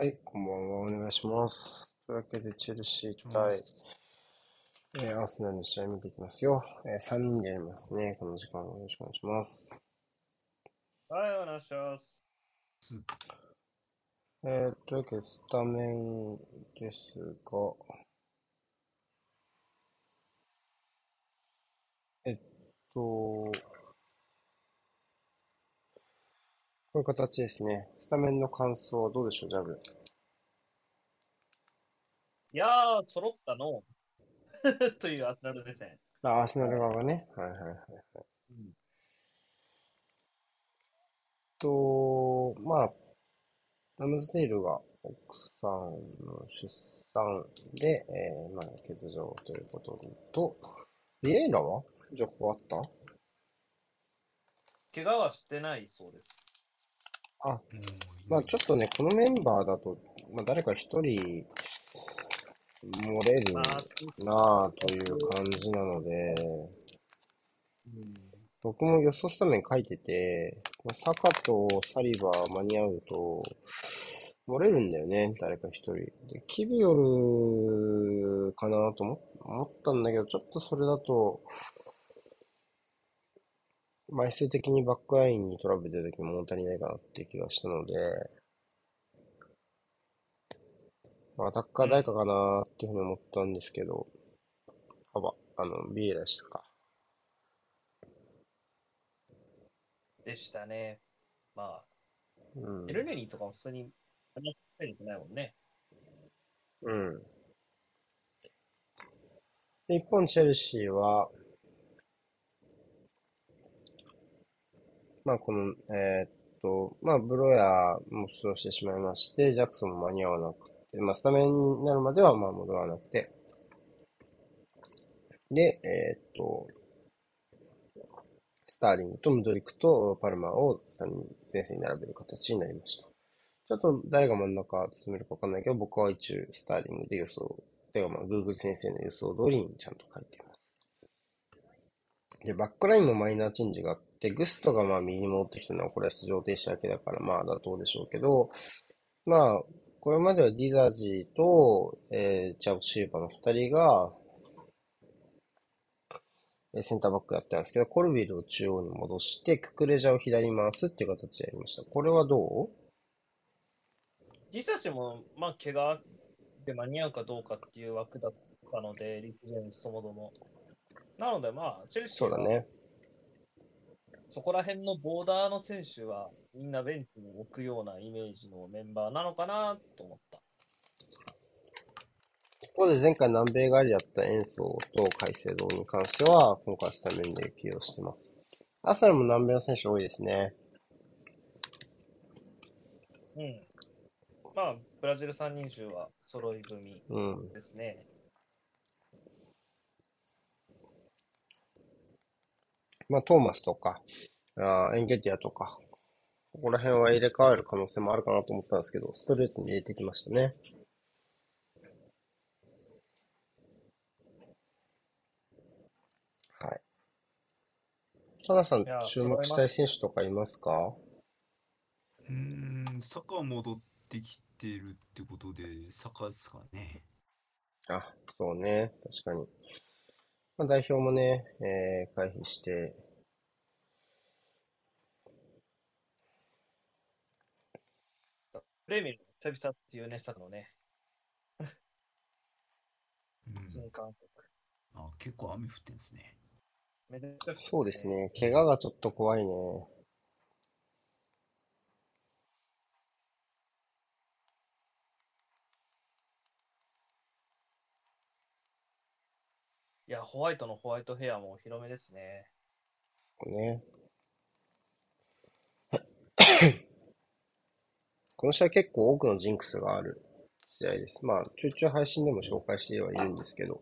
はい、こんばんは。お願いします。というわけで、チェルシー対、えー、アーセナルの試合見ていきますよ。えー、3人でやりますね。この時間よろしくお願いします。はい、お願いします。えー、というわけで、スタメンですが、えっと、こういう形ですね。スタメンの感想はどうでしょう、ジャブ。いやー、揃ったの というアーセナル目線。あ、アーセナル側がね。はいはいはい、はい。うん、と、まあ、ラムズデールが奥さんの出産で、えー、まあ、欠場ということと、ビエイラは？情報あった？怪我はしてないそうです。あ、まあちょっとね、このメンバーだと、まあ誰か一人漏れるなぁという感じなので、僕も予想スタメン書いてて、サカとサリバー間に合うと、漏れるんだよね、誰か一人。でキビオルかなと思ったんだけど、ちょっとそれだと、枚数的にバックラインにトラブル出た時も物足りないかなって気がしたので、まあ、アタッカー誰かかなっていうふうに思ったんですけど、あば、あの、ビエラでしたか。でしたね。まあ、うん、エルネリーとかも普通に話したいないもんね。うん。で、一方、チェルシーは、まあ、この、えー、っと、まあ、ブロヤーも出場してしまいまして、ジャクソンも間に合わなくてまあ、スタメンになるまではまあ戻らなくて、で、えー、っと、スターリングとムドリックとパルマを3人前線に並べる形になりました。ちょっと誰が真ん中進めるかわかんないけど、僕は一応スターリングで予想、てかまあ Google 先生の予想通りにちゃんと書いています。で、バックラインもマイナーチェンジがあって、グストがまあ右に戻ってきたのはこれは出場停止明けだからまあ妥当でしょうけど、まあ、これまではディザジーと、えー、チャオシーバの二人が、センターバックやったんですけど、コルビルを中央に戻して、ククレジャを左に回すっていう形でやりました。これはどう？ディザジーも、まあ、怪我で間に合うかどうかっていう枠だったので、リクジェンスともども。なので、まあ、チェルシーは、そうだね。そこら辺のボーダーの選手は、みんなベンチに置くようなイメージのメンバーなのかなと思った。一方で前回南米帰りだった演奏と海星堂に関しては、今回スタメンで起用してます。アサルも南米の選手多いですね。うん。まあ、ブラジル三人衆は揃い組ですね。まあ、トーマスとか、あエンゲティアとか、ここら辺は入れ替わる可能性もあるかなと思ったんですけど、ストレートに入れてきましたね。はい。タナさん、注目したい選手とかいますか？うん、サカ戻ってきてるってことで、サカですかね。あ、そうね。確かに。まあ、代表もね、えー、回避して、プレミア久々っていうね、さのね。うん、あ結構雨降ってんですね。そうですね。怪我がちょっと怖いね。いや、ホワイトのホワイトヘアも広めですね。ね。この試合結構多くのジンクスがある試合です。まあ、ちょいちょい配信でも紹介してはいるんですけど。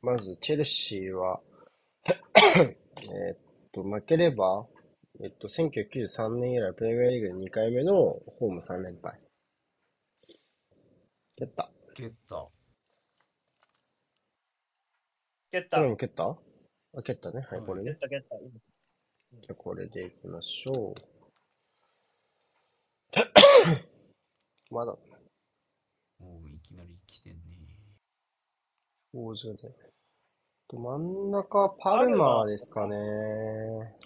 まず、チェルシーは えっと、負ければ、えっと、1993年以来プレミアリーグで2回目のホーム3連敗。蹴った。蹴った。蹴った。これも蹴った？あ、蹴ったね。はい、これね。蹴った蹴った。じゃあこれでいきましょう。まだ、おういきなり来てんね。王者で。と真ん中、パルマーですかね。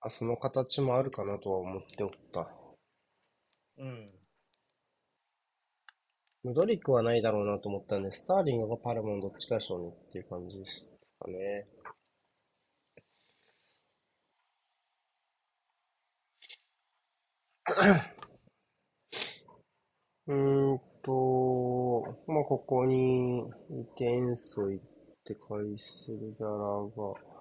あ、その形もあるかなとは思っておった。うん。ムドリックはないだろうなと思ったんで、スターリングがパルマのどっちかでしょうねっていう感じですかね。うーんと、まあ、ここに、移転数行って返するギャラが、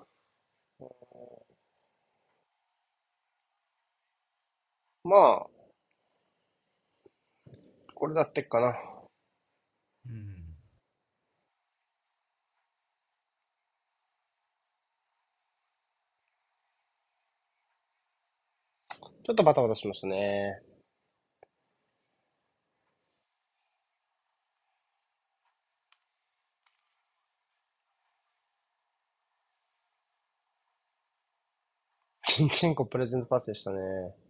まあ、これだってっかな。うん。ちょっとバタバタしましたね。チンチンコプレゼントパスでしたね。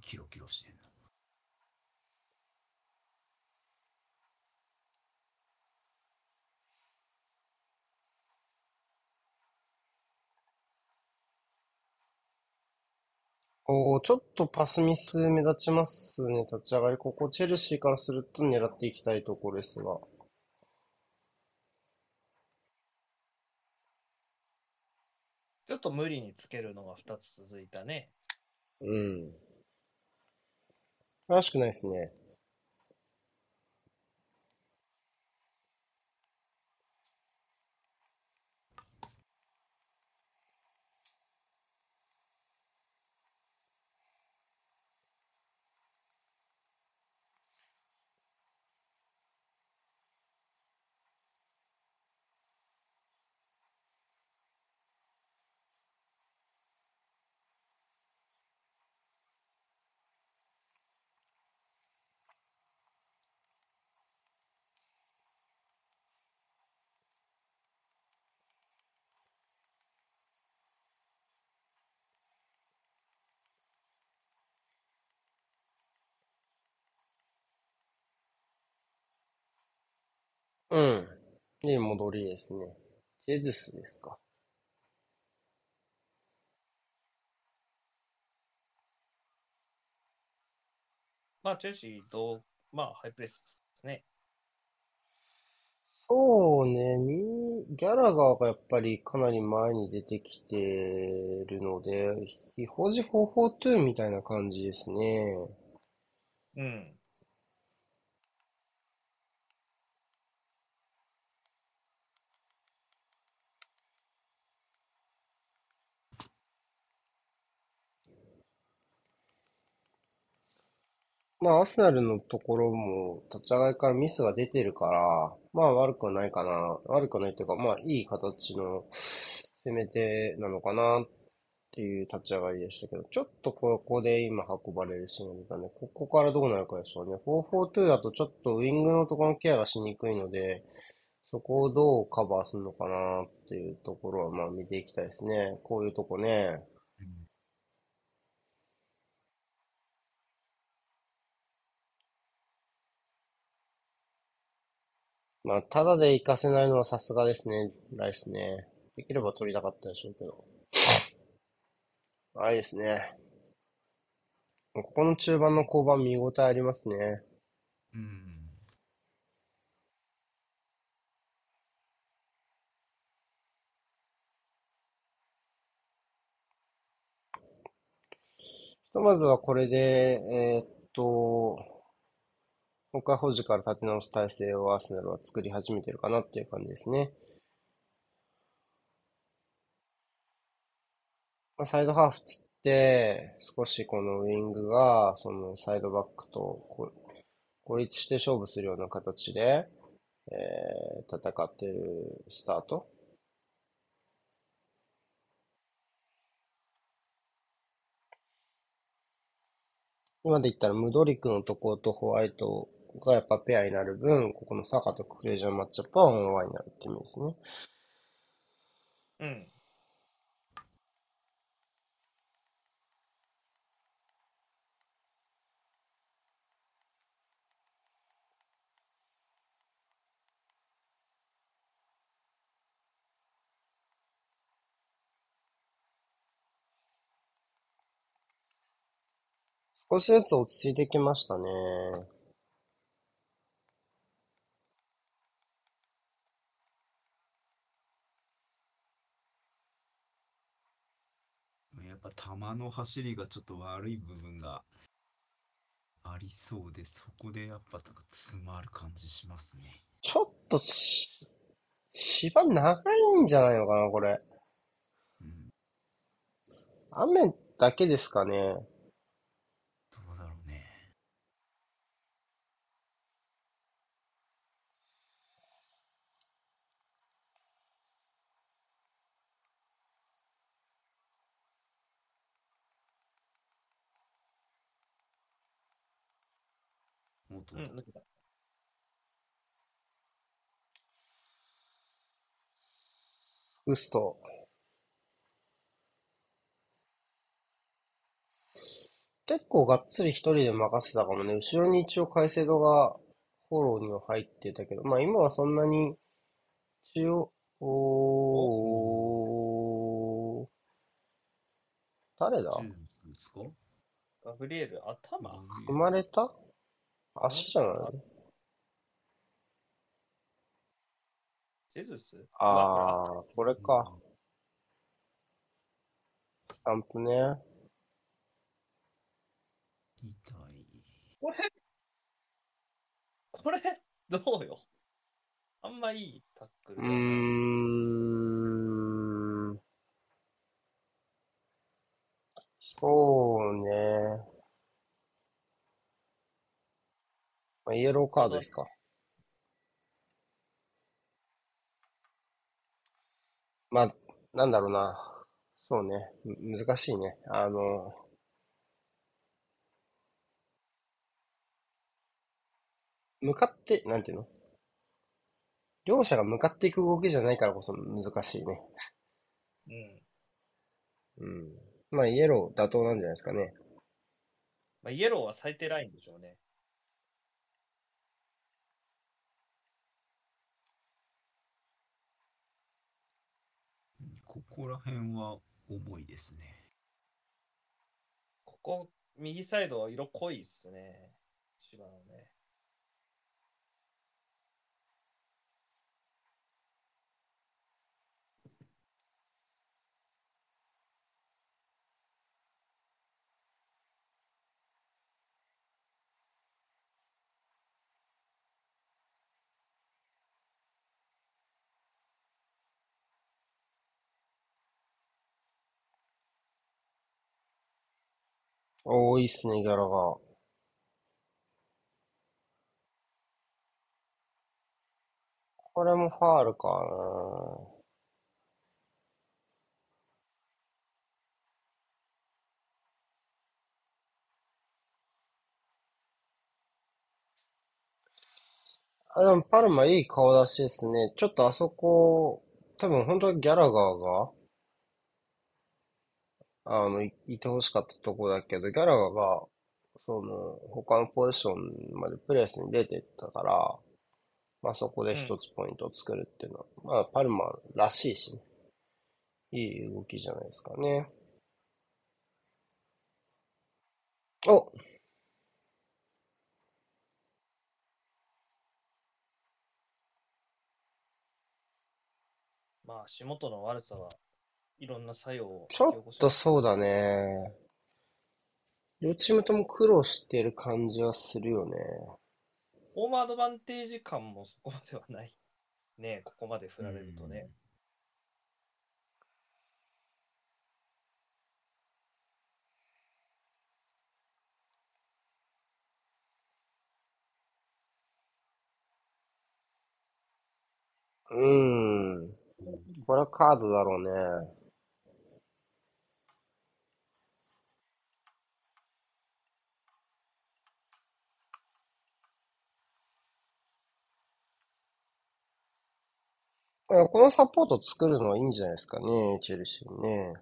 キロキロしてんの。おーちょっとパスミス目立ちますね、立ち上がり。ここチェルシーからすると狙っていきたいところですが。ちょっと無理につけるのが2つ続いたね。うん。らしくないですね。うん。いい戻りですね。ジェズスですか。まあ、チェルシーどう、まあ、ハイプレスですね。そうね、ミギャラガーがやっぱりかなり前に出てきてるので、非保持442みたいな感じですね。うん。まあ、アーセナルのところも立ち上がりからミスが出てるから、まあ悪くはないかな。悪くはないっていうか、まあいい形の攻め手なのかなっていう立ち上がりでしたけど、ちょっとここで今運ばれるシーンが出たね。ここからどうなるかでしょうね。442だとちょっとウィングのところのケアがしにくいので、そこをどうカバーするのかなっていうところはまあ見ていきたいですね。こういうとこね。まあ、ただで行かせないのはさすがですね、ライスね。できれば取りたかったでしょうけど。あいいですね。ここの中盤の交番見応えありますね。うん。ひとまずはこれで、えーっと、もう一回保持から立て直す体制をアーセナルは作り始めてるかなっていう感じですね。まあ、サイドハーフつって、少しこのウィングが、そのサイドバックと孤立して勝負するような形で、えー戦ってるスタート。今で言ったらムドリクのところとホワイトがやっぱペアになる分、ここのサカとクレージャーマッチアップはオンワイになるって意味ですね。うん。少しずつ落ち着いてきましたね。ぱ球の走りがちょっと悪い部分がありそうで、そこでやっぱなんか詰まる感じしますね。ちょっとし、芝長いんじゃないのかな、これ。うん、雨だけですかね。どうだろうね。もっとう。ん、抜けた。ウスト。結構がっつり一人で任せたかもね。後ろに一応カイセドがフォローには入ってたけど、まあ今はそんなに、一応、おー、誰だ？ガブリエル、頭？生まれた？足じゃない？ジェズス？あうわー、これか。スタンプね。痛い。これ、これ、どうよ？あんまいい？タックルうー。ん。そうね。まあイエローカードですか。まあ、なんだろうな。そうね。む難しいね。あの、向かって、なんていうの？両者が向かっていく動きじゃないからこそ難しいね。うん。うん。まあ、イエロー妥当なんじゃないですかね。まあ、イエローは最低ラインでしょうね。ここら辺は重いですね。ここ、右サイドは色濃いっすね。芝のね。おー、いいっすね、ギャラが。これもファールかな。あ、でもパルマいい顔出しですね。ちょっとあそこ、多分本当はギャラガーが、あの、い、いてほしかったとこだけど、ギャラガーが、その、他のポジションまでプレスに出てったから、まあそこで一つポイントを作るっていうのは、まあパルマらしいしね。いい動きじゃないですかね。おまあ、足元の悪さはいろんな作用をちょっとそうだね。ね。両チームとも苦労してる感じはするよね。ホームアドバンテージ感もそこまではない。ねここまで振られるとね。うーん。これはカードだろうね。このサポート作るのはいいんじゃないですかね、チェルシーね。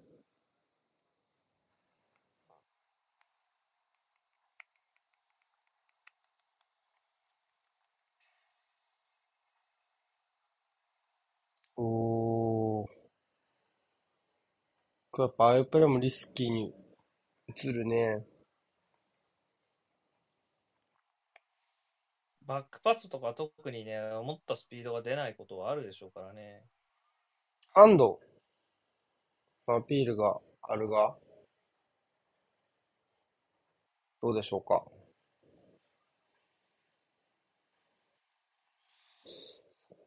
おー。やっぱああいうプレーもリスキーに映るね。バックパスとか特にね、思ったスピードが出ないことはあるでしょうからね。ハンド。アピールがあるが、どうでしょうか？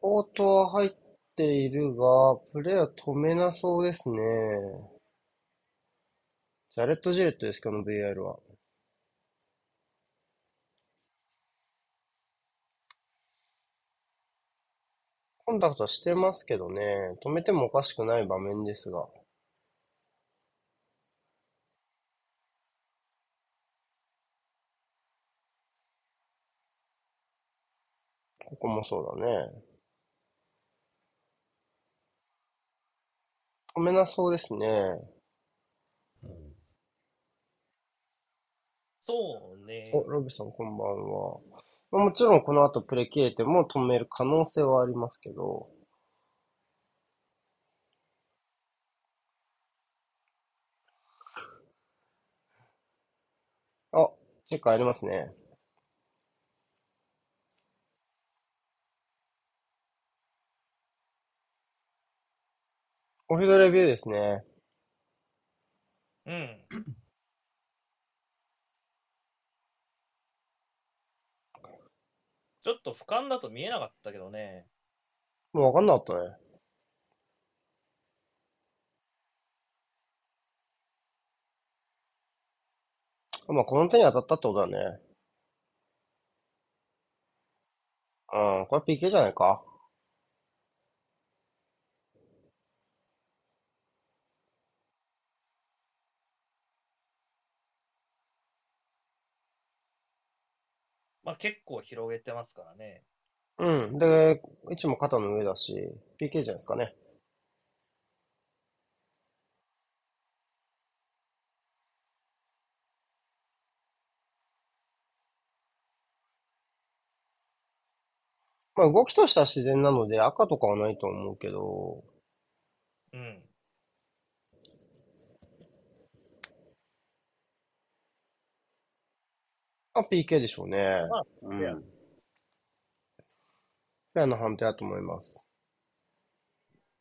オートは入っているが、プレーは止めなそうですね。ジャレット・ジレットです、この VR は。コンタクトしてますけどね、止めてもおかしくない場面ですが。ここもそうだね。止めなそうですね。そうね。お、ロビさんこんばんは。もちろんこの後プレー切れても止める可能性はありますけど、あ、チェックありますね。オフィドレビューですね。うん。ちょっと俯瞰だと見えなかったけどね。もう分かんなかったね。まあ、この手に当たったってことだね。うん、これ PK じゃないか。まあ結構広げてますからね。うん。で、位置も肩の上だし、PK じゃないですかね。まあ、動きとしては自然なので赤とかはないと思うけど、うん。あ、PK でしょうね。まあうん。フェアの判定だと思います？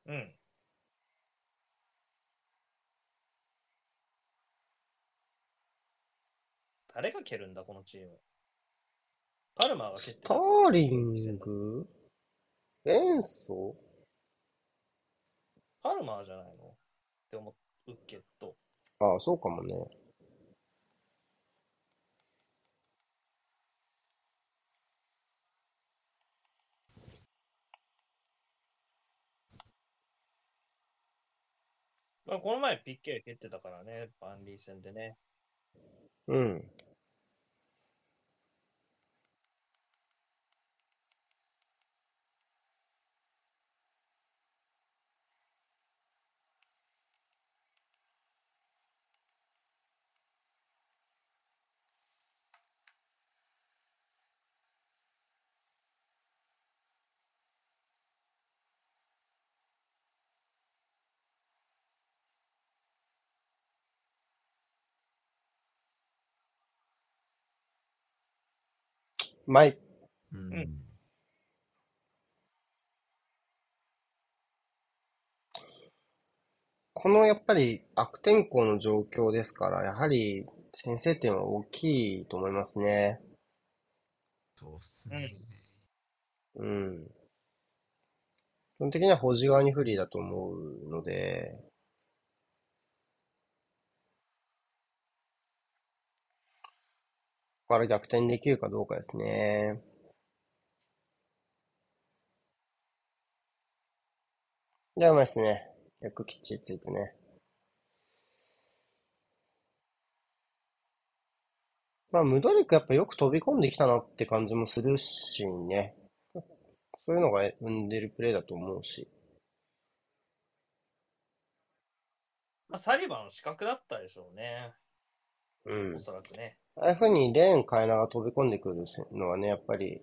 うん。誰が蹴るんだ、このチーム？パルマーが蹴ってスタた。ーリング？エンソ？パルマーじゃないの？って思うけど。ああ、そうかもね。ま、この前 PK 蹴ってたからね、バンリー戦でね。うん。マイ、うんうんこのやっぱり悪天候の状況ですから、やはり先制点は大きいと思いますね。そうっすね。うん。基本的には保持側に不利だと思うので、ここから逆転できるかどうかですね。いや、うまいですね。逆きっちりついてね。まあ、ムドリックやっぱよく飛び込んできたなって感じもするしね。そういうのが生んでるプレーだと思うし。まあ、サリバの資格だったでしょうね。うんお。そらくね。ああいうふうにレーン変えながら飛び込んでくるのはね、やっぱり、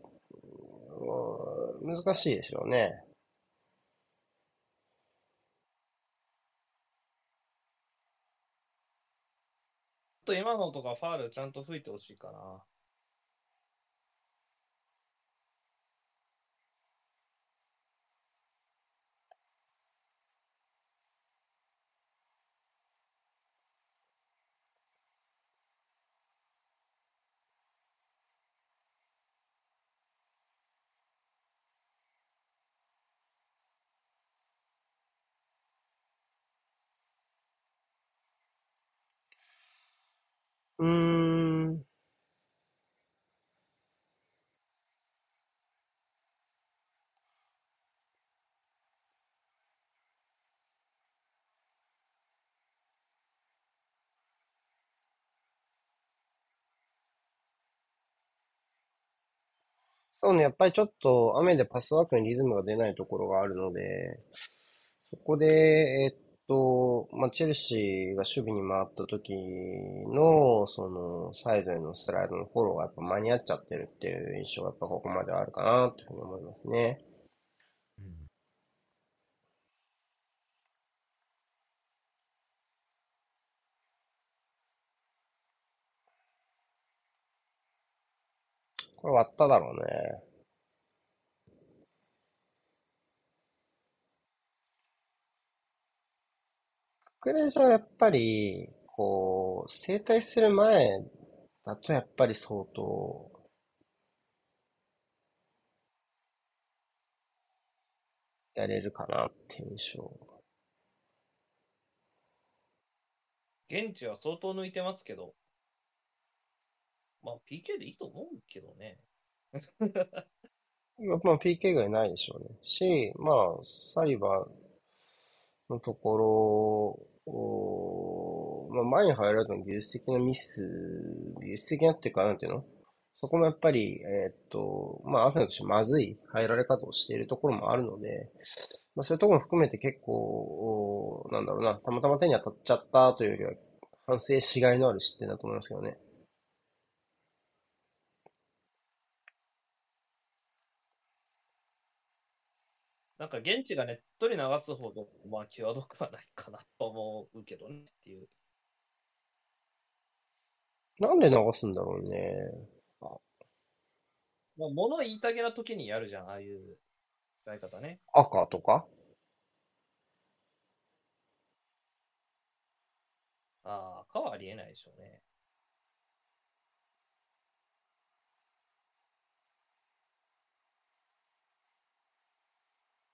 難しいでしょうね。と今のとかファールちゃんと吹いてほしいかな。うん。そうね、やっぱりちょっと雨でパスワークにリズムが出ないところがあるので、そこで、えっと、まあ、チェルシーが守備に回った時の、その、サイドへのスライドのフォローがやっぱ間に合っちゃってるっていう印象がやっぱここまであるかなというふうに思いますね。うん。これ割っただろうね。クレジャーはやっぱり、こう、整体する前だとやっぱり相当やれるかなっていう印象。現地は相当抜いてますけど。まあ PK でいいと思うけどね。まあ PK がいないでしょうね。し、まあ、サリバのところを、まあ、前に入られたの技術的なミス、技術的なっていうか、なんていうの？そこもやっぱり、えーっと、まあ、アセナとしてまずい入られ方をしているところもあるので、まあ、そういうところも含めて結構、なんだろうな、たまたま手に当たっちゃったというよりは、反省しがいのある失点だと思いますけどね。なんか現地がねっとり流すほど、まあ際どくはないかなと思うけどねっていう。なんで流すんだろうね。もう物言いたげな時にやるじゃん、ああいう使い方ね。赤とか？ああ、赤はありえないでしょうね。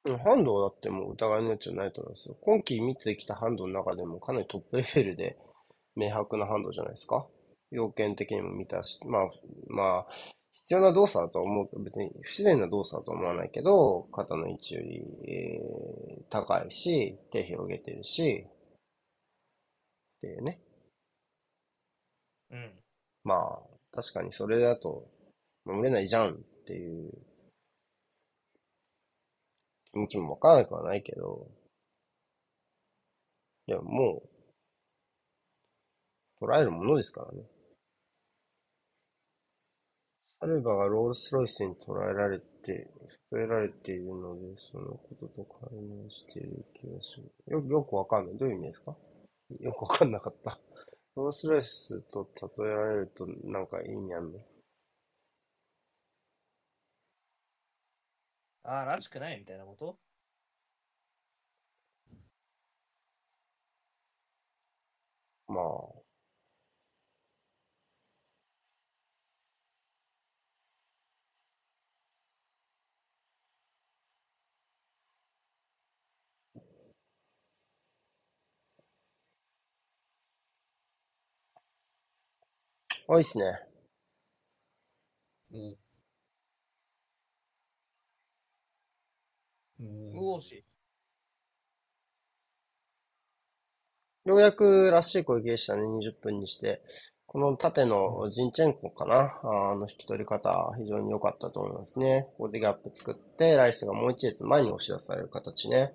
うんハンドはだってもう疑いの余地はないと思いますよ。今季見てきたハンドの中でもかなりトップレベルで明白なハンドじゃないですか。要件的にも見たし、まあ、まあ、必要な動作だとは思うけど、別に不自然な動作だとは思わないけど、肩の位置より、えー高いし、手広げてるし、っていうね。うん。まあ、確かにそれだと守れないじゃんっていう気持ちもわからなくはないけど、いや、もう、捉えるものですからね。サルバがロールスロイスに捉えられて、捉えられているので、そのことと関連している気がする。よく、よくわかんない。どういう意味ですか？よくわかんなかった。ロールスロイスと例えられるとなんか意味あんの？ああ、らしくないみたいなこと？まあ、多いっすね。おうお魚市ようやくらしい攻撃でしたね、20分にして。この縦のジンチェンコかな、あの引き取り方、非常に良かったと思いますね。ここでギャップ作って、ライスがもう一列前に押し出される形ね。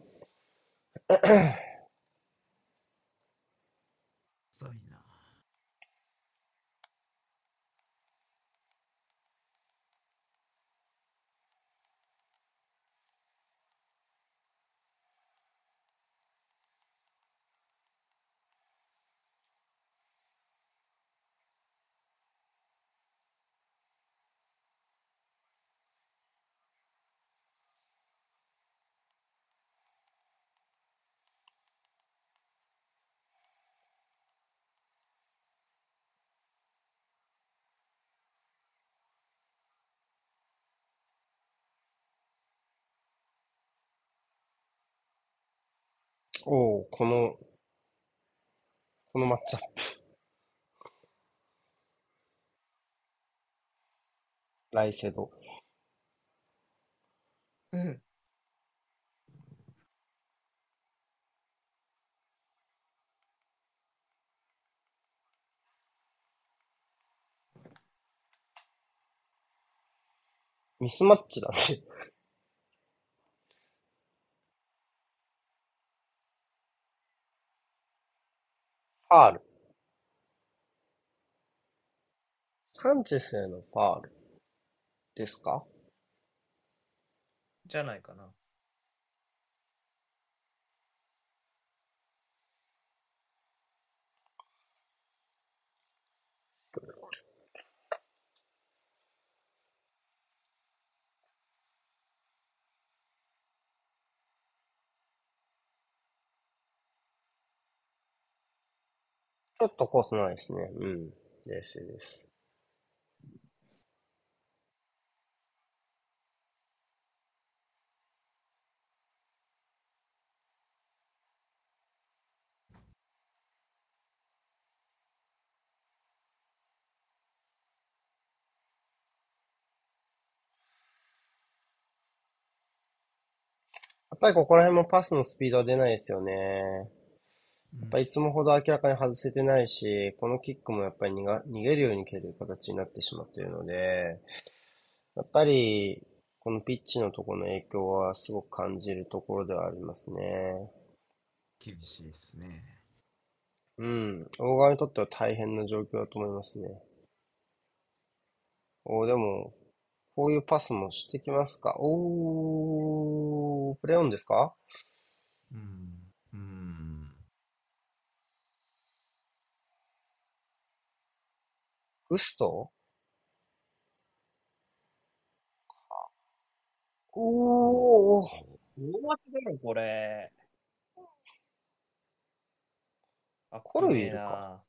おお、この、このマッチアップ。ライセド。うん。ミスマッチだね。ファール。サンチェスへのファールですか？じゃないかな。ちょっとコースないですね。うん。冷静です。やっぱりここら辺もパスのスピードは出ないですよね。やっぱいつもほど明らかに外せてないし、このキックもやっぱり逃が逃げるように蹴る形になってしまっているので、やっぱり、このピッチのところの影響はすごく感じるところではありますね。厳しいですね。うん。大川にとっては大変な状況だと思いますね。おでも、こういうパスもしてきますか？おー、プレオンですか？うん。ストおお大町だろ、これ。あ、コルビいるか。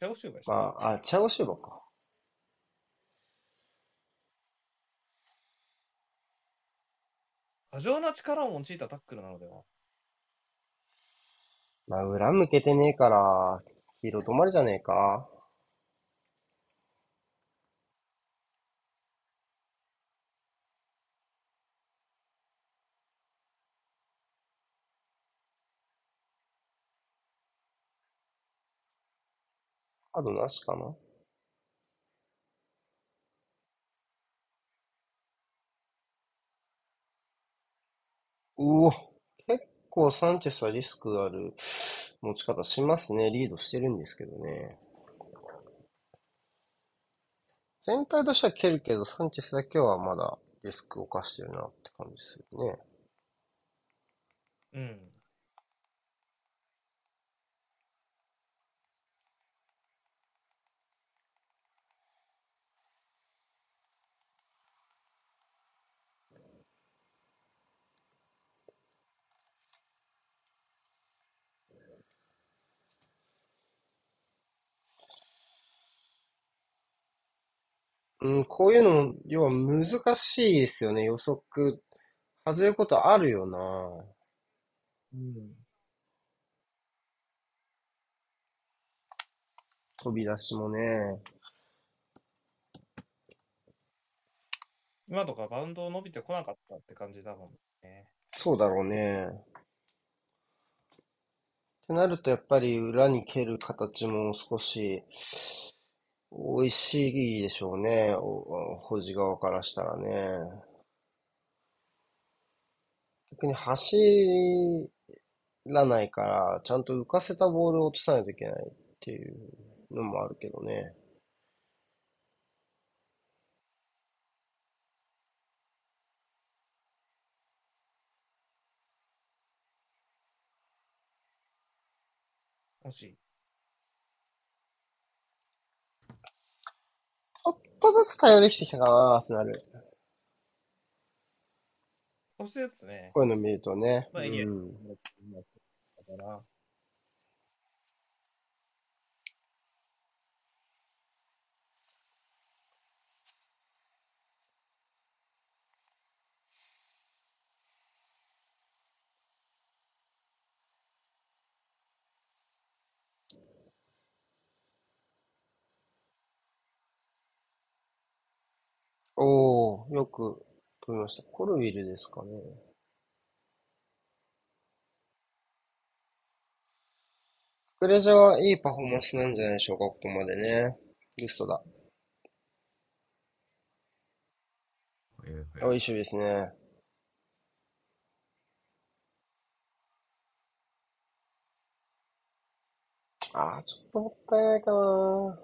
チャオシューバーまあ、あ、チャオシューバーか。過剰な力を用いたタックルなのではまあ、裏向けてねえから、黄色止まりじゃねえか。カードなしかな。うお、構サンチェスはリスクある持ち方しますね。リードしてるんですけどね。全体としては蹴るけど、サンチェスだけはまだリスクを犯してるなって感じするね。うん。うん、こういうのも、要は難しいですよね、予測。外れることあるよな。うん。飛び出しもね。今とかバウンド伸びてこなかったって感じだもんね。そうだろうね。てなると、やっぱり裏に蹴る形も少し美味しいでしょうね。お保持側からしたらね。逆に走らないから、ちゃんと浮かせたボールを落とさないといけないっていうのもあるけどね。欲し。ちょっとずつ対応できてきたかな、アーセナル。つね。こういうの見るとね。まあエリアうん。だから、おー、よく飛びました。コルウィルですかね。クレジャはいいパフォーマンスなんじゃないでしょうか、ここまでね。リストだ。えーお、いい守備ですね。あー、ちょっともったいないかな。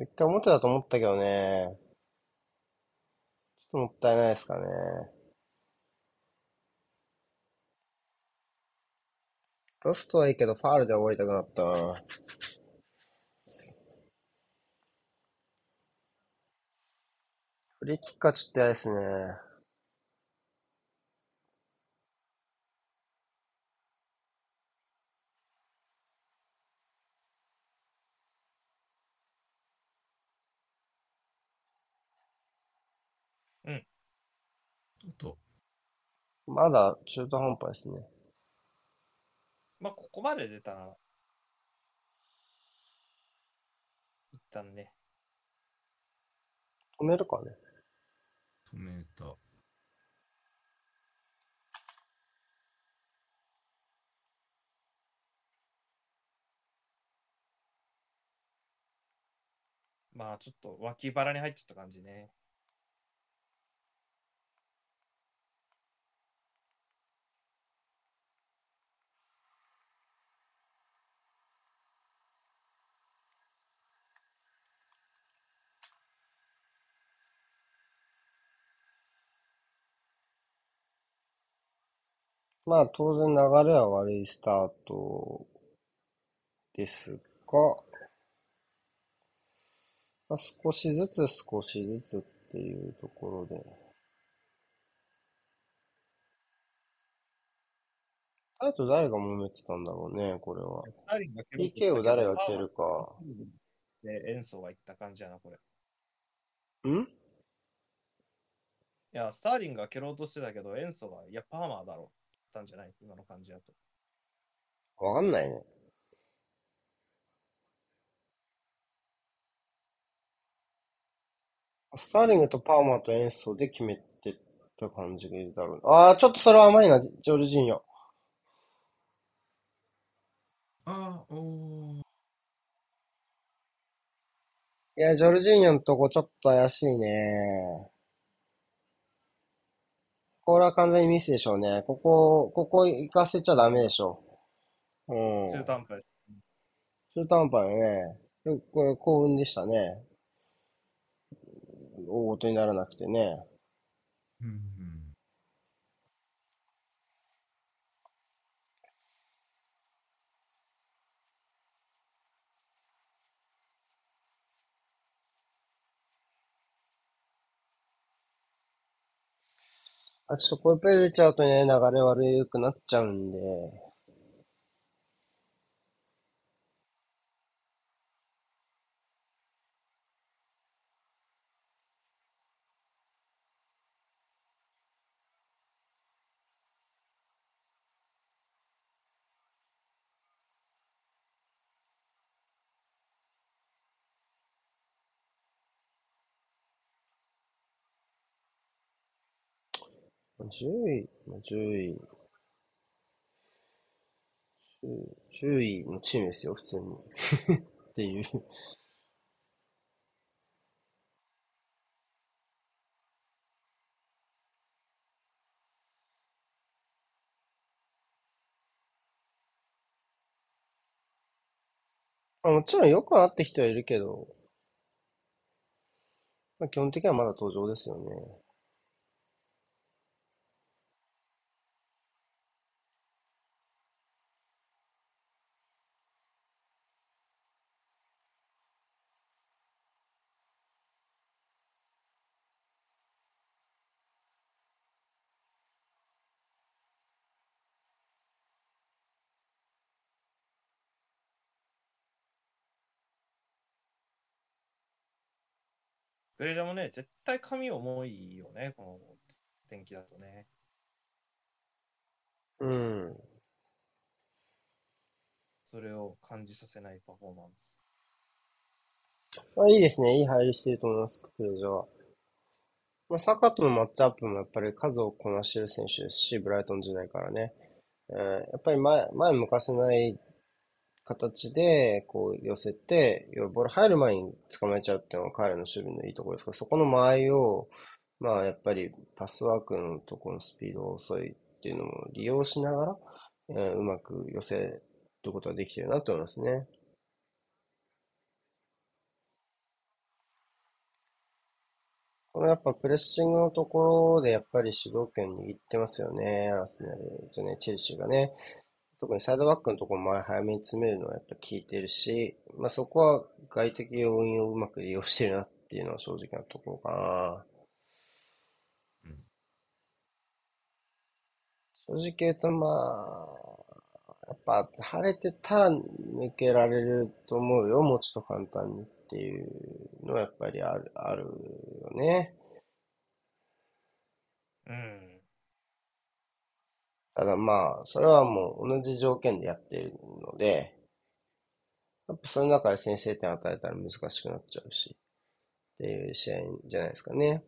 一回表だと思ったけどね。ちょっともったいないですかね。ロストはいいけど、ファールで覚えたくなったな。フリーキックはちょっと嫌ですね。おっと、まだ中途半端ですね。まあ、ここまで出たら、一旦ね。止めるかね。止めた。まあ、ちょっと脇腹に入っちゃった感じね。まあ当然流れは悪いスタートですが、まあ、少しずつ少しずつっていうところで。あと誰が揉めてたんだろうね、これは。スターリンが蹴ろうと PK を誰が蹴るか。で、演奏がいった感じやな、これ。いん？や、スターリンが蹴ろうとしてたけど、演奏が、いや、パーマーだろたんじゃない？今の感じだと。わかんないね。スターリングとパーマーと演奏で決めてった感じだろうな。ああ、ちょっとそれは甘いな、ジョルジーニョ。あー、おー。いや、ジョルジーニョのとこちょっと怪しいね。これは完全にミスでしょうね。ここ、ここ行かせちゃダメでしょう。うん。中途半端中途半端よね。でこれ幸運でしたね。大事にならなくてね。うんあ、ちょっとこれプレイ出ちゃうとね、流れ悪くなっちゃうんで。10位、まあ、10位、10位のチームですよ、普通に。っていう。もちろんよくなって人はいるけど、まあ、基本的にはまだ登場ですよね。グレージャーもね、絶対髪重いよね、この天気だとね。うん。それを感じさせないパフォーマンス。まあ、いいですね。いい入りしてると思います、クレージャーは。まあ、サカとのマッチアップもやっぱり数をこなしてる選手ですし、ブライトン時代からね。えーやっぱり前、前向かせない形で、こう寄せて、要はボール入る前に捕まえちゃうっていうのが彼の守備のいいところですから、そこの間合いを、まあやっぱりパスワークのところのスピードが遅いっていうのも利用しながら、えーうまく寄せることができてるなと思いますね。このやっぱプレッシングのところでやっぱり主導権握ってますよね。アーセナルじゃね、チェルシーがね。特にサイドバックのところ前早めに詰めるのはやっぱ効いてるし、まあそこは外的要因をうまく利用してるなっていうのは正直なところかな。うん正直言うとまあ、やっぱ晴れてたら抜けられると思うよ。もうちょっと簡単にっていうのはやっぱりある、あるよね。うん。ただまあ、それはもう同じ条件でやっているので、やっぱその中で先制点与えたら難しくなっちゃうし、っていう試合じゃないですかね。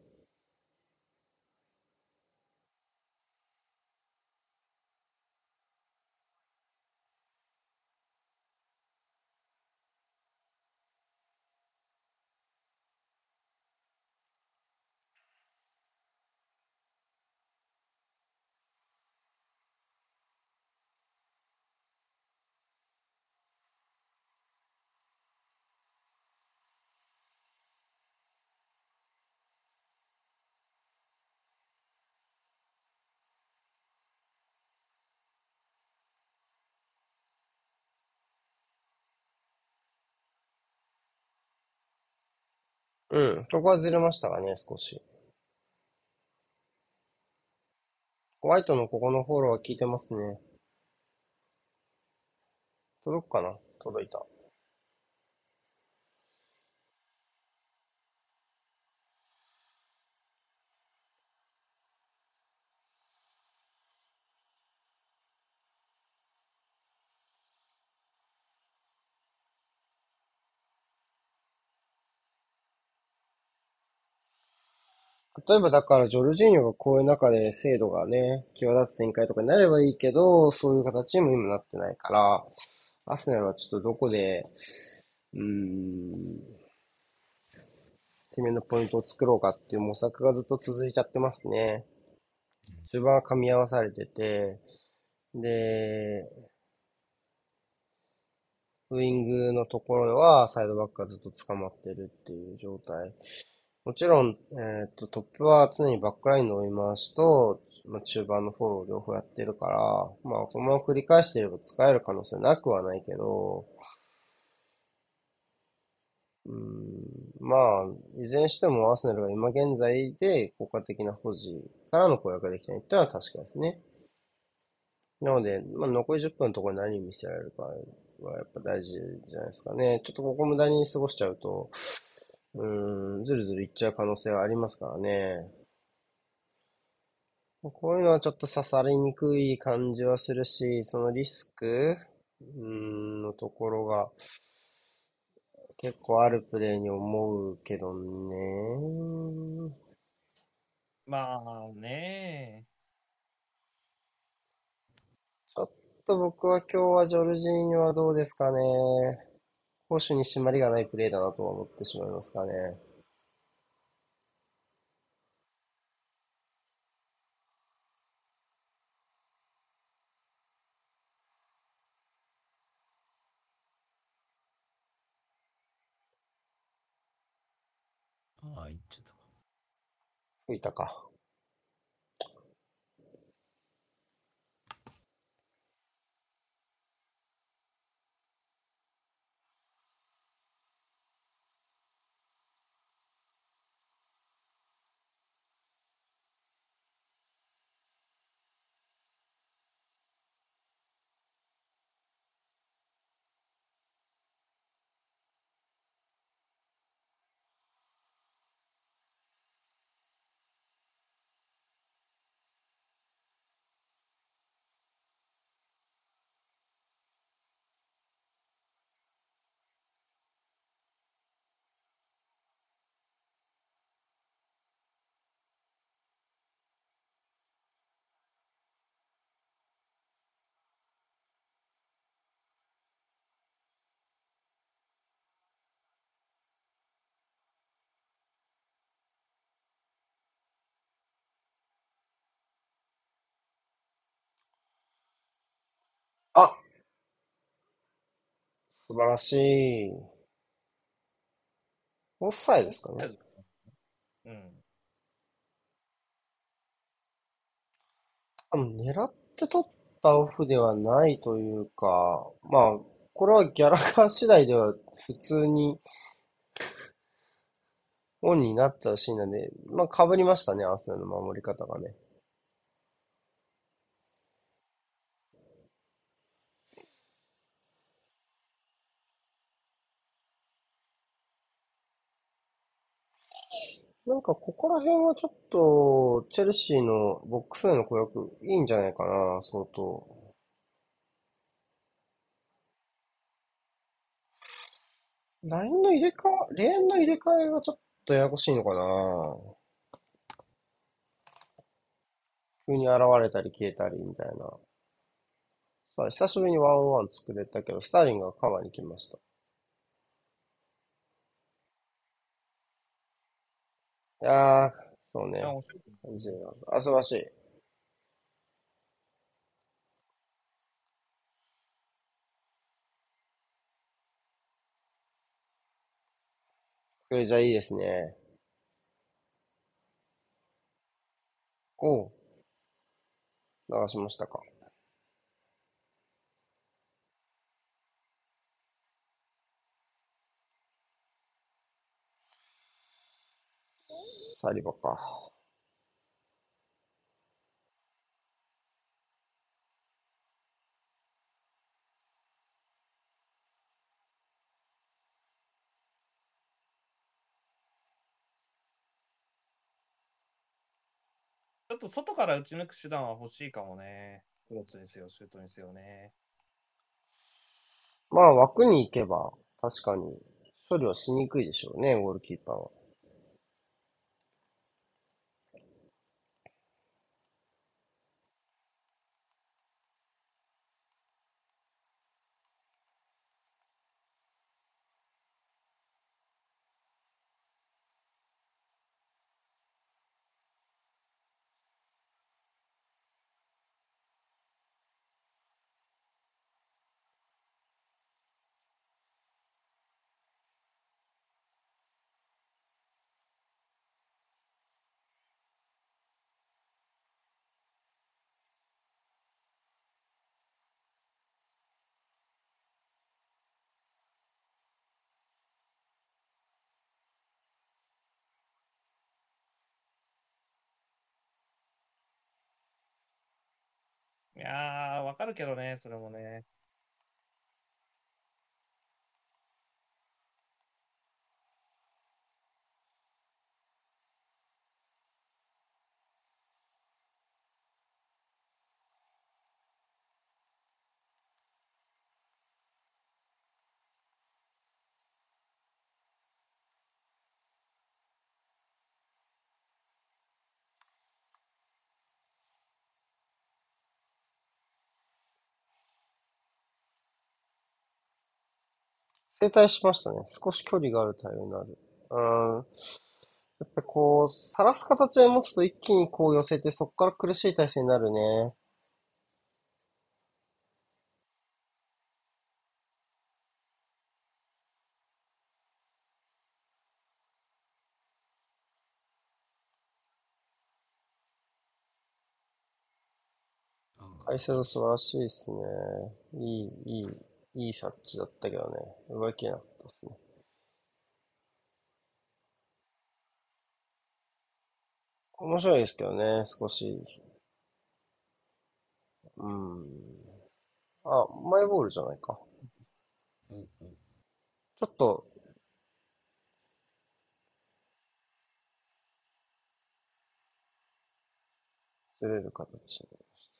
うん、ここはずれましたがね、少し。ホワイトのここのフォローは効いてますね。届くかな？届いた。例えばだからジョルジーニョがこういう中で精度がね、際立つ展開とかになればいいけど、そういう形にも今なってないから、アスナルはちょっとどこで、うーん、攻めのポイントを作ろうかっていう模索がずっと続いちゃってますね。中盤が噛み合わされてて、で、ウイングのところはサイドバックがずっと捕まってるっていう状態。もちろん、えっと、トップは常にバックラインの追い回しと、まあ、中盤のフォロー両方やってるから、まあ、このまま繰り返していれば使える可能性なくはないけど、うん、まあ、いずれにしてもアーセナルが今現在で効果的な保持からの攻略ができないっていうのは確かですね。なので、まあ、残り10分のところに何見せられるかはやっぱ大事じゃないですかね。ちょっとここ無駄に過ごしちゃうと、うん、ずるずるいっちゃう可能性はありますからね。こういうのはちょっと刺されにくい感じはするし、そのリスクうんのところが結構あるプレーに思うけどね。まあね。ちょっと僕は今日はジョルジーニョはどうですかね。攻守に締まりがないプレーだなとは思ってしまいますかね。ああ、いっちゃったか。吹いたか。あ素晴らしい。オフサイですかね。うん。多分狙って取ったオフではないというか、まあ、これはギャラガー次第では普通に オンになっちゃうシーンなんで、まあ被りましたね、アーセナの守り方がね。なんかここら辺はちょっと、チェルシーのボックスへの攻略いいんじゃないかな、相当。ラインの入れ替え、レーンの入れ替えがちょっとややこしいのかな。急に現れたり消えたりみたいな。さあ、久しぶりにワンオンワン作れたけど、スターリンがカバーに来ました。いやー、そうね。あ、面白い。感じあ、素晴らしい。これじゃいいですね。おう、流しましたか。サリバか。ちょっと外から打ち抜く手段は欲しいかもね。クロスにせよ、シュートにせよね。まあ枠に行けば、確かに処理はしにくいでしょうね、ゴールキーパーは。いやー、わかるけどね、それもね。停滞しましたね。少し距離がある対応になる。うん。やっぱりこう、さらす形で持つと一気にこう寄せて、そこから苦しい体勢になるね。解説素晴らしいですね。いい、いい、いい察知だったけどね。奪いきれなかったですね。面白いですけどね、少し。うん。あ、マイボールじゃないか。ちょっと、ずれる形に。うん。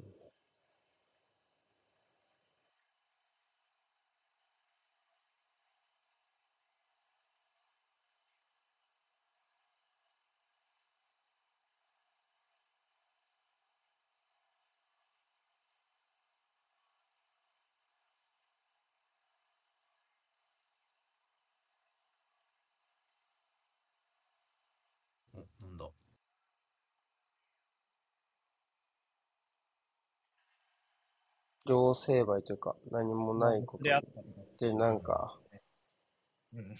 お、なんだ。両成敗というか、何もないことでなんか、うん。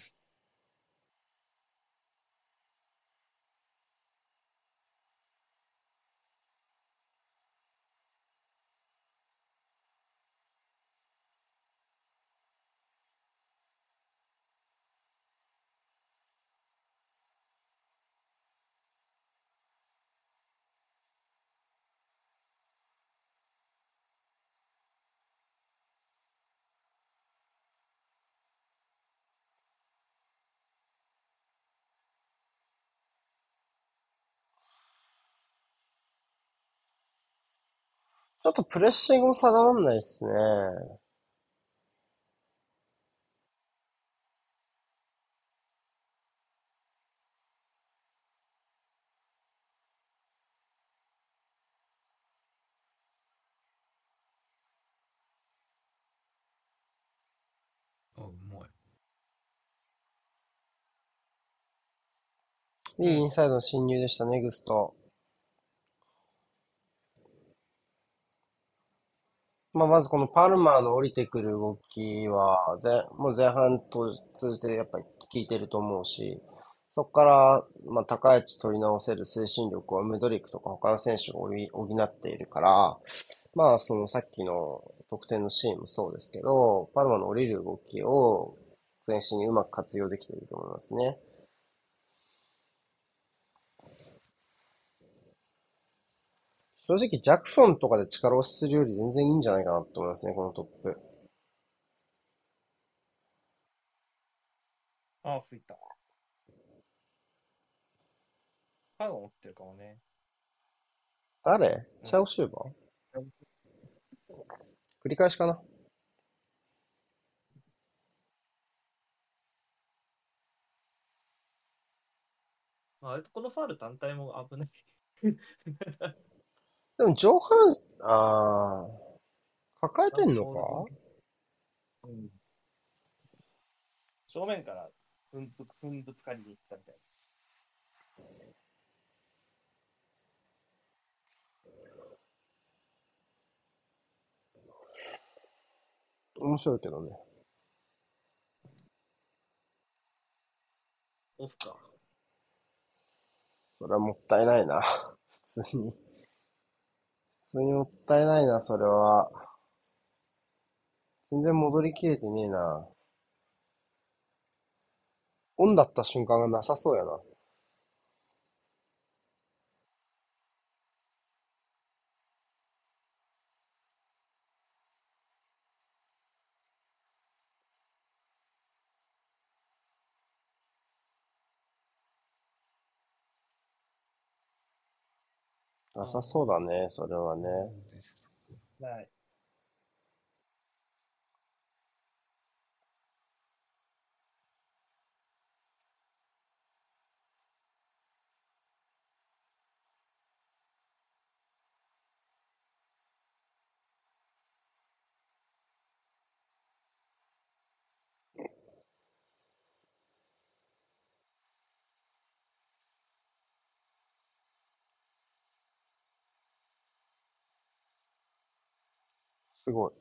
ちょっとプレッシングも定まんないですね。あ、うまい。いいインサイドの侵入でしたね、グスト。まあ、まずこのパルマーの降りてくる動きは、前、もう前半と通じてやっぱり効いてると思うし、そこから、まあ、高い位置取り直せる推進力はムドリックとか他の選手が補っているから、まあ、そのさっきの得点のシーンもそうですけど、パルマの降りる動きを全身にうまく活用できていると思いますね。正直、ジャクソンとかで力押しするより全然いいんじゃないかなと思いますね、このトップ。ああ、吹いた。歯が持ってるかもね。誰？チャオシューバー？繰り返しかなあれとこのファール単体も危ない。でも上半、ああ、抱えてんのか？うん。正面からふんつ、ふんぶつかりに行ったみたい面白いけどね。オフか。それはもったいないな。普通に。普通にもったいないな、それは。全然戻りきれてねえな。オンだった瞬間がなさそうやな。なさそうだね、それはね。そうですはい。すごい。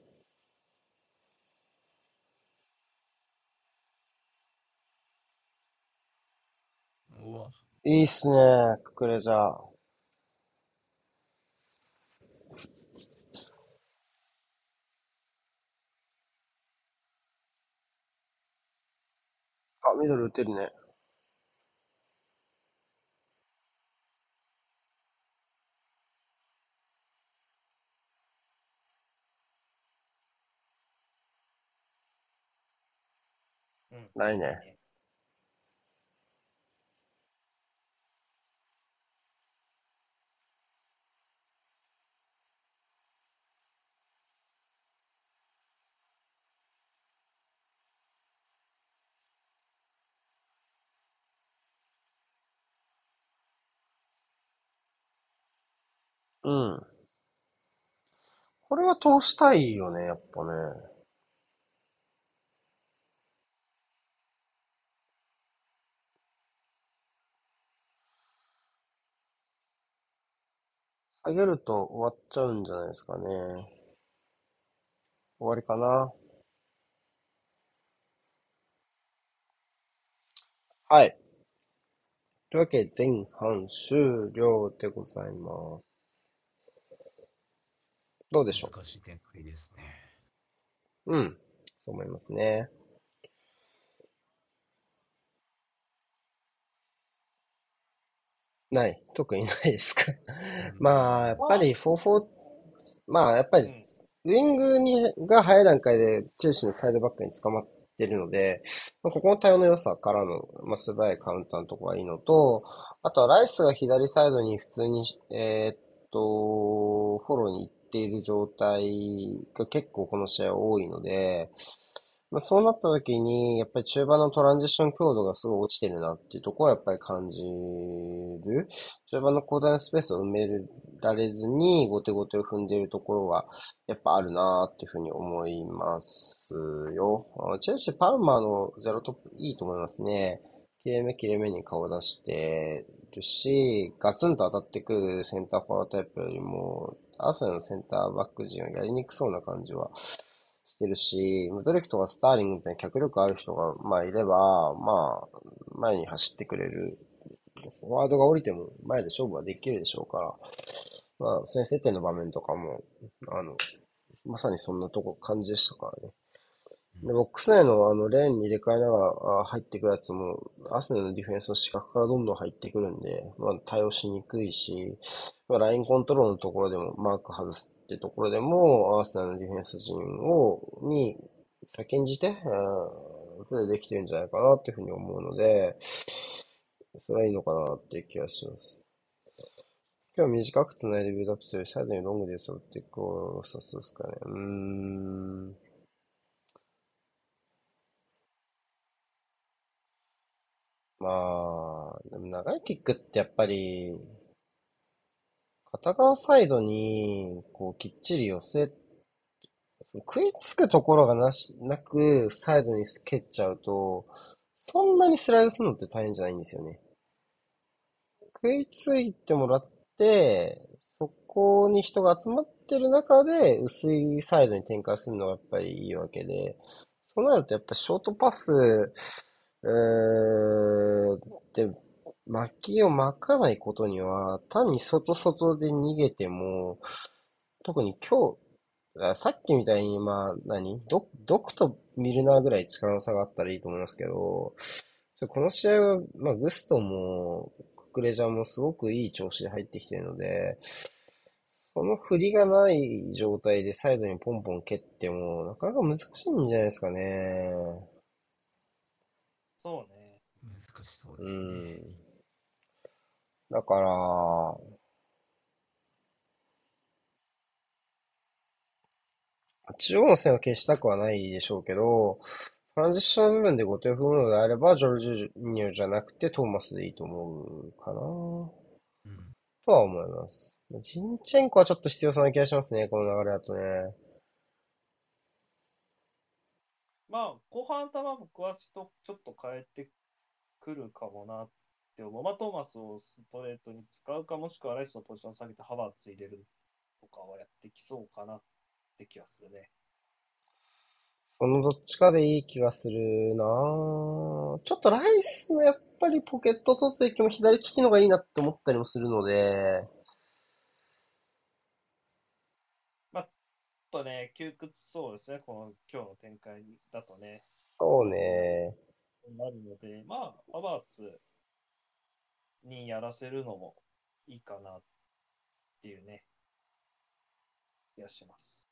うわ、いいっすね、ククレジャー。あ、ミドル打てるね。ないね。うん。これは通したいよね、やっぱね。下げると終わっちゃうんじゃないですかね。終わりかな。はい。というわけで前半終了でございます。どうでしょ難しい展開ですね。ううん。そう思いますね。ない。特にないですか。うんまあ、やっぱり4-4、まあ、やっぱりうん。ウィングにが早い段階で中心のサイドバックに捕まってるので、まあここの対応の良さからの、まあ、素早いカウンターのところがいいのと、あとはライスが左サイドに普通に、えーっと、フォローに行っている状態が結構この試合は多いので、まあ、そうなった時に、やっぱり中盤のトランジション強度がすごい落ちてるなっていうところはやっぱり感じる。中盤の広大なスペースを埋められずに、後手後手を踏んでいるところは、やっぱあるなっていうふうに思いますよ。チェルシー、パルマーのゼロトップいいと思いますね。切れ目切れ目に顔出してるし、ガツンと当たってくるセンターフォワータイプよりも、アーセナのセンターバック陣はやりにくそうな感じはてるし、ムドリクとかスターリングみたいな脚力ある人が、まあいれば、まあ、前に走ってくれる。フォワードが降りても前で勝負はできるでしょうから、まあ、先制点の場面とかも、あの、まさにそんなとこ感じでしたからね。で、ボックス内のあのレーンに入れ替えながらあ入ってくるやつも、アスネのディフェンスの死角からどんどん入ってくるんで、まあ対応しにくいし、まあラインコントロールのところでもマーク外すってところでも、アーセナルのディフェンス陣を、に、先んじて、うんプレーできてるんじゃないかなっていうふうに思うので、それはいいのかなっていう気がします。今日短く繋いでビルドアップするサイドにロングで沿っていくをさすですかね。うーん。まあ、でも長いキックってやっぱり、片側サイドに、こう、きっちり寄せ、食いつくところがなし、なく、サイドに蹴っちゃうと、そんなにスライドするのって大変じゃないんですよね。食いついてもらって、そこに人が集まってる中で、薄いサイドに展開するのがやっぱりいいわけで、そうなるとやっぱショートパス、えー、で、巻きを巻かないことには、単に外外で逃げても、特に今日、あさっきみたいに、まあ、何？ド、ドクとミルナーぐらい力の差があったらいいと思いますけど、この試合は、まあ、グストも、ククレジャーもすごくいい調子で入ってきてるので、その振りがない状態でサイドにポンポン蹴っても、なかなか難しいんじゃないですかね。そうね。難しそううですね。ん。だから、中央の線は消したくはないでしょうけど、トランジッションの部分で後手を踏むのであれば、ジョルジュニョじゃなくてトーマスでいいと思うかな、うん。とは思います。ジンチェンコはちょっと必要そうな気がしますね、この流れだとね。まあ、後半頭僕はちょっとちょっと変えてくるかもなって思う。まあ、トーマスをストレートに使うか、もしくはライスのポジション下げてハバーツ入れるとかはやってきそうかなって気がするね。このどっちかでいい気がするなぁちょっとライスのやっぱりポケット突撃も左利きのがいいなって思ったりもするので、ちょっとね、窮屈そうですね、この今日の展開だとね。そうね。なるので、まあ、アバーツにやらせるのもいいかなっていうね、気がします。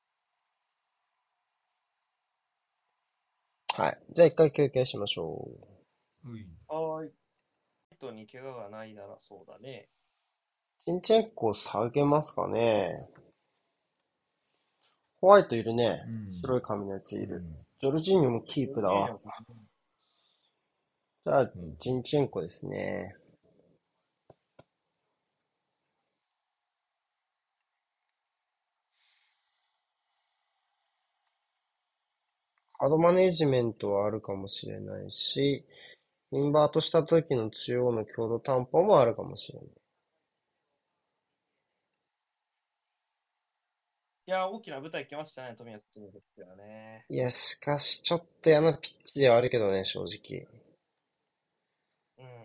はい。じゃあ一回休憩しましょう。うい。はーい。人に怪我がないならそうだね。チンチェンコ下げますかね。ホワイトいるね。うん。白い髪のやついる。うんジョルジーニョもキープだわ。じゃあうん、ジンチェンコですね。カードマネジメントはあるかもしれないし、インバートした時の中央の強度担保もあるかもしれない。いや、大きな舞台来ましたね、富安とですよね。いや、しかし、ちょっと嫌なピッチではあるけどね、正直。うん。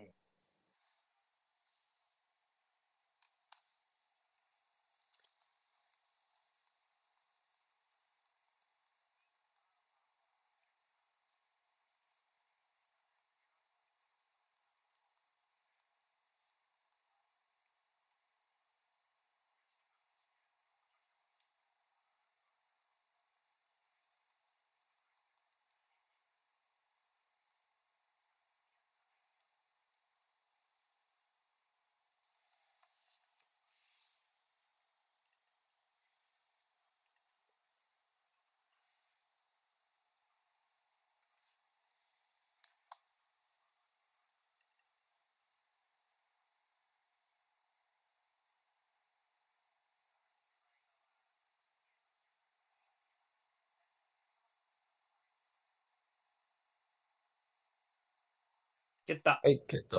蹴った。はい、蹴った。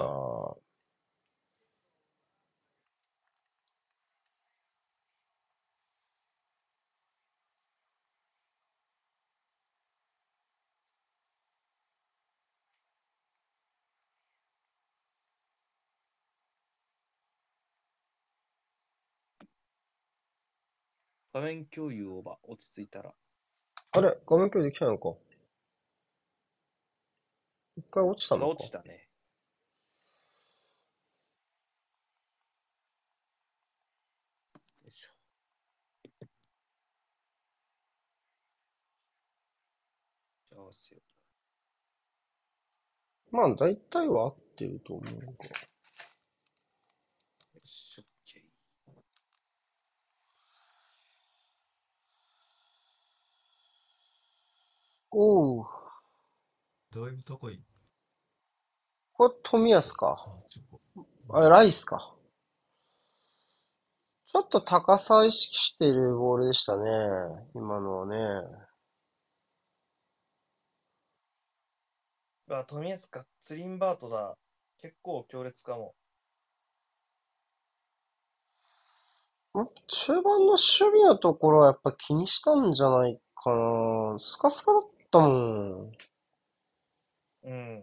画面共有オーバー、落ち着いたら。あれ？画面共有できたのか？一回落ちたがのか落ちたね。よいしょ。幸せよ。まあ、大体は合ってると思うが。よし、オッケー。おう。だいぶ高い。これ、富安か。あ、ライスか。ちょっと高さ意識してるボールでしたね。今のはね。あ、富安か、ツリンバートだ。結構強烈かも。ん？中盤の守備のところはやっぱ気にしたんじゃないかな。スカスカだったもん。うん。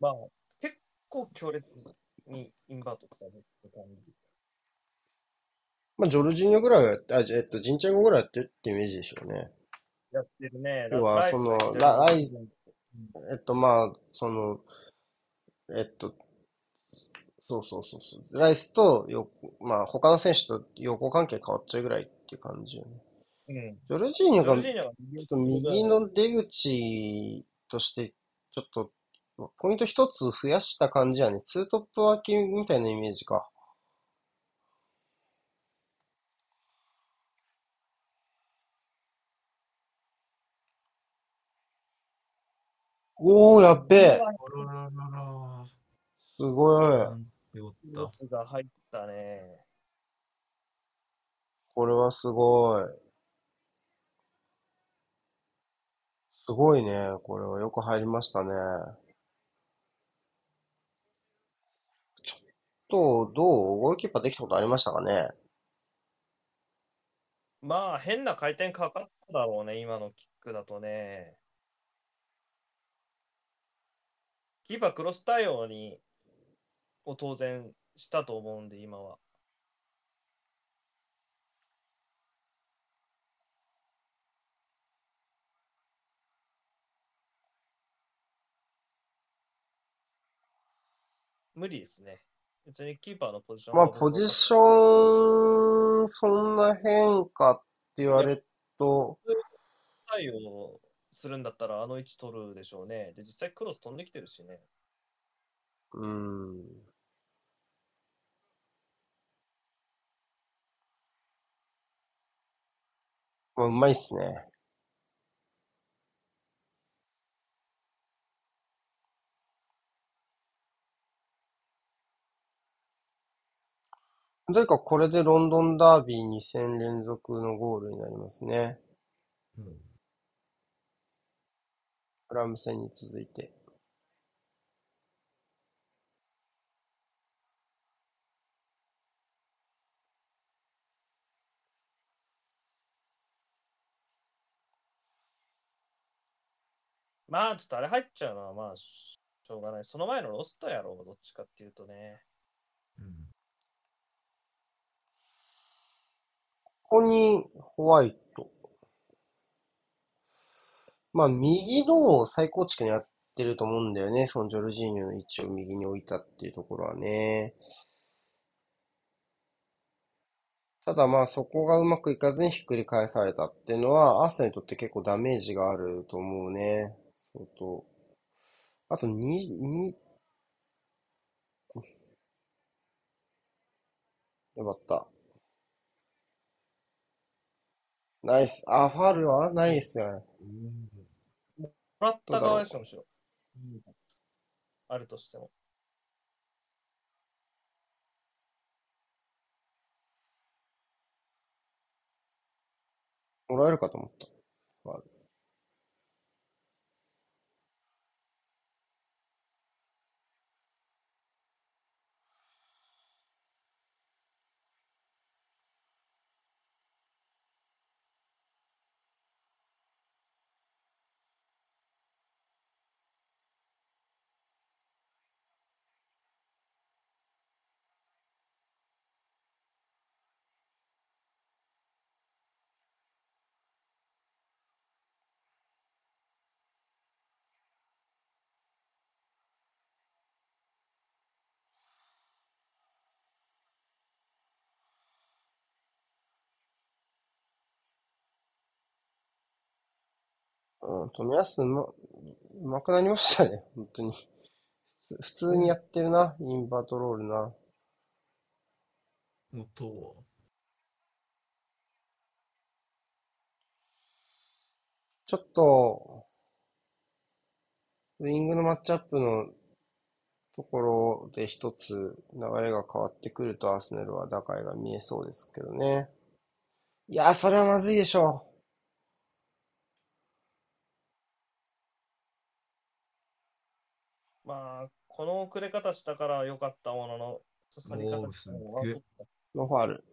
まあ、結構強烈にインバートしたねって感じ。まあ、ジョルジーニョぐらいはやって、あ、えっと、ジンチェンコぐらいやってるってイメージでしょうね。やってるね。要はそのラライうんえっと、まあ、その、えっと、そうそうそうそう。ライスと横、まあ、他の選手と横関係変わっちゃうぐらいっていう感じよね。うん。ジョルジーニョが、ちジョルジーニョがょっと右の出口として、ちょっと、ポイント一つ増やした感じやね。ツートップ脇みたいなイメージか。おー、やっべえ。すごい。なんておったが入ったね。これはすごい。すごいね。これはよく入りましたね。人、どう？ゴールキーパーできたことありましたかね？まあ、変な回転かかっただろうね、今のキックだとね。キーパークロス対応に、を当然したと思うんで、今は。無理ですね。別にキーパーのポジションまあ、はポジション、そんな変化って言われると、対応するんだったらあの位置取るでしょうね。で、実際クロス飛んできてるしね。うーん。まあ、うまいっすね。というか、これでロンドンダービー2戦連続のゴールになりますね。うん。フラム戦に続いて。まあ、ちょっとあれ入っちゃうのは、まあ、しょうがない。その前のロストやろう、どっちかっていうとね。うん。ここにホワイト。まあ、右の再構築にやってると思うんだよね。そのジョルジーニョの位置を右に置いたっていうところはね。ただまあそこがうまくいかずにひっくり返されたっていうのは、アーセナにとって結構ダメージがあると思うね。相当。あと2、2、よかった。ナイス。あ、ファールはないですね。おもらった側でしょ、むしろ。あるとしても。もらえるかと思った。うん、冨安うま、うまくなりましたね。本当に。ふ普通にやってるな、インバートロールな。音は？ちょっと、ウイングのマッチアップのところで一つ流れが変わってくるとアーセナルは打開が見えそうですけどね。いやー、それはまずいでしょまあ、この遅れ方したから良かったものの、刺さり方おーすげえう。ノーファール。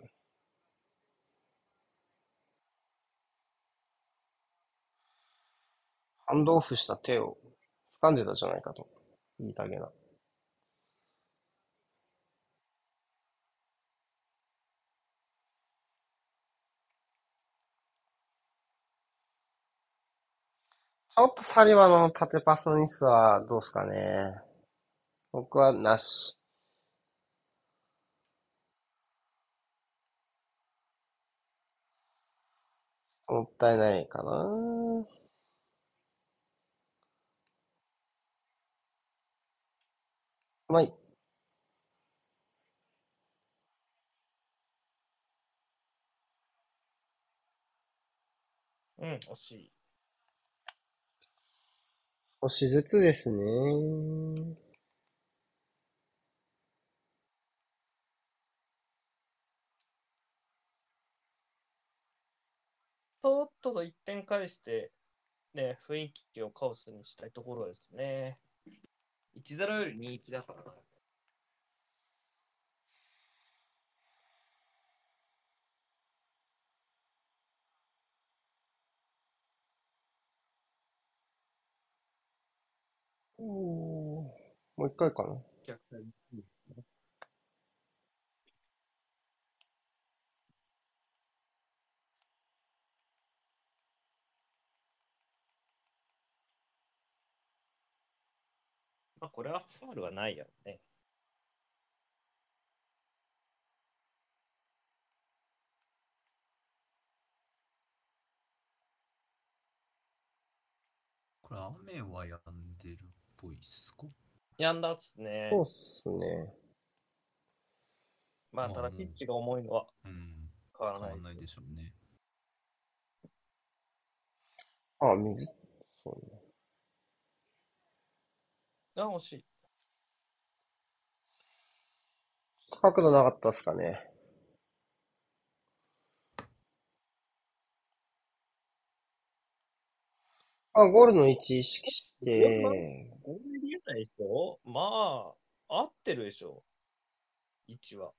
ハンドオフした手を掴んでたじゃないかと。言いたげな。ちょっとサリバの縦パスのミスはどうすかね。僕はなし。もったいないかな。うまい。うん、惜しい。少しずつですね。とっとと一点返して、ね、雰囲気をカオスにしたいところですね。1-0より2-1だからおーもう一回かな。逆転まあ、これはファールはないやろね。これ雨は止んぽいっすか？やんだっつね。そうっすね。まあ、ただピッチが重いのはうん。変わらないん。ないでしょうね。あ、水、そうね。あ、惜しい。角度なかったっすかね。あ、ゴールの位置意識して、ゴール見えないでしょ？まあ、合ってるでしょ。位置は。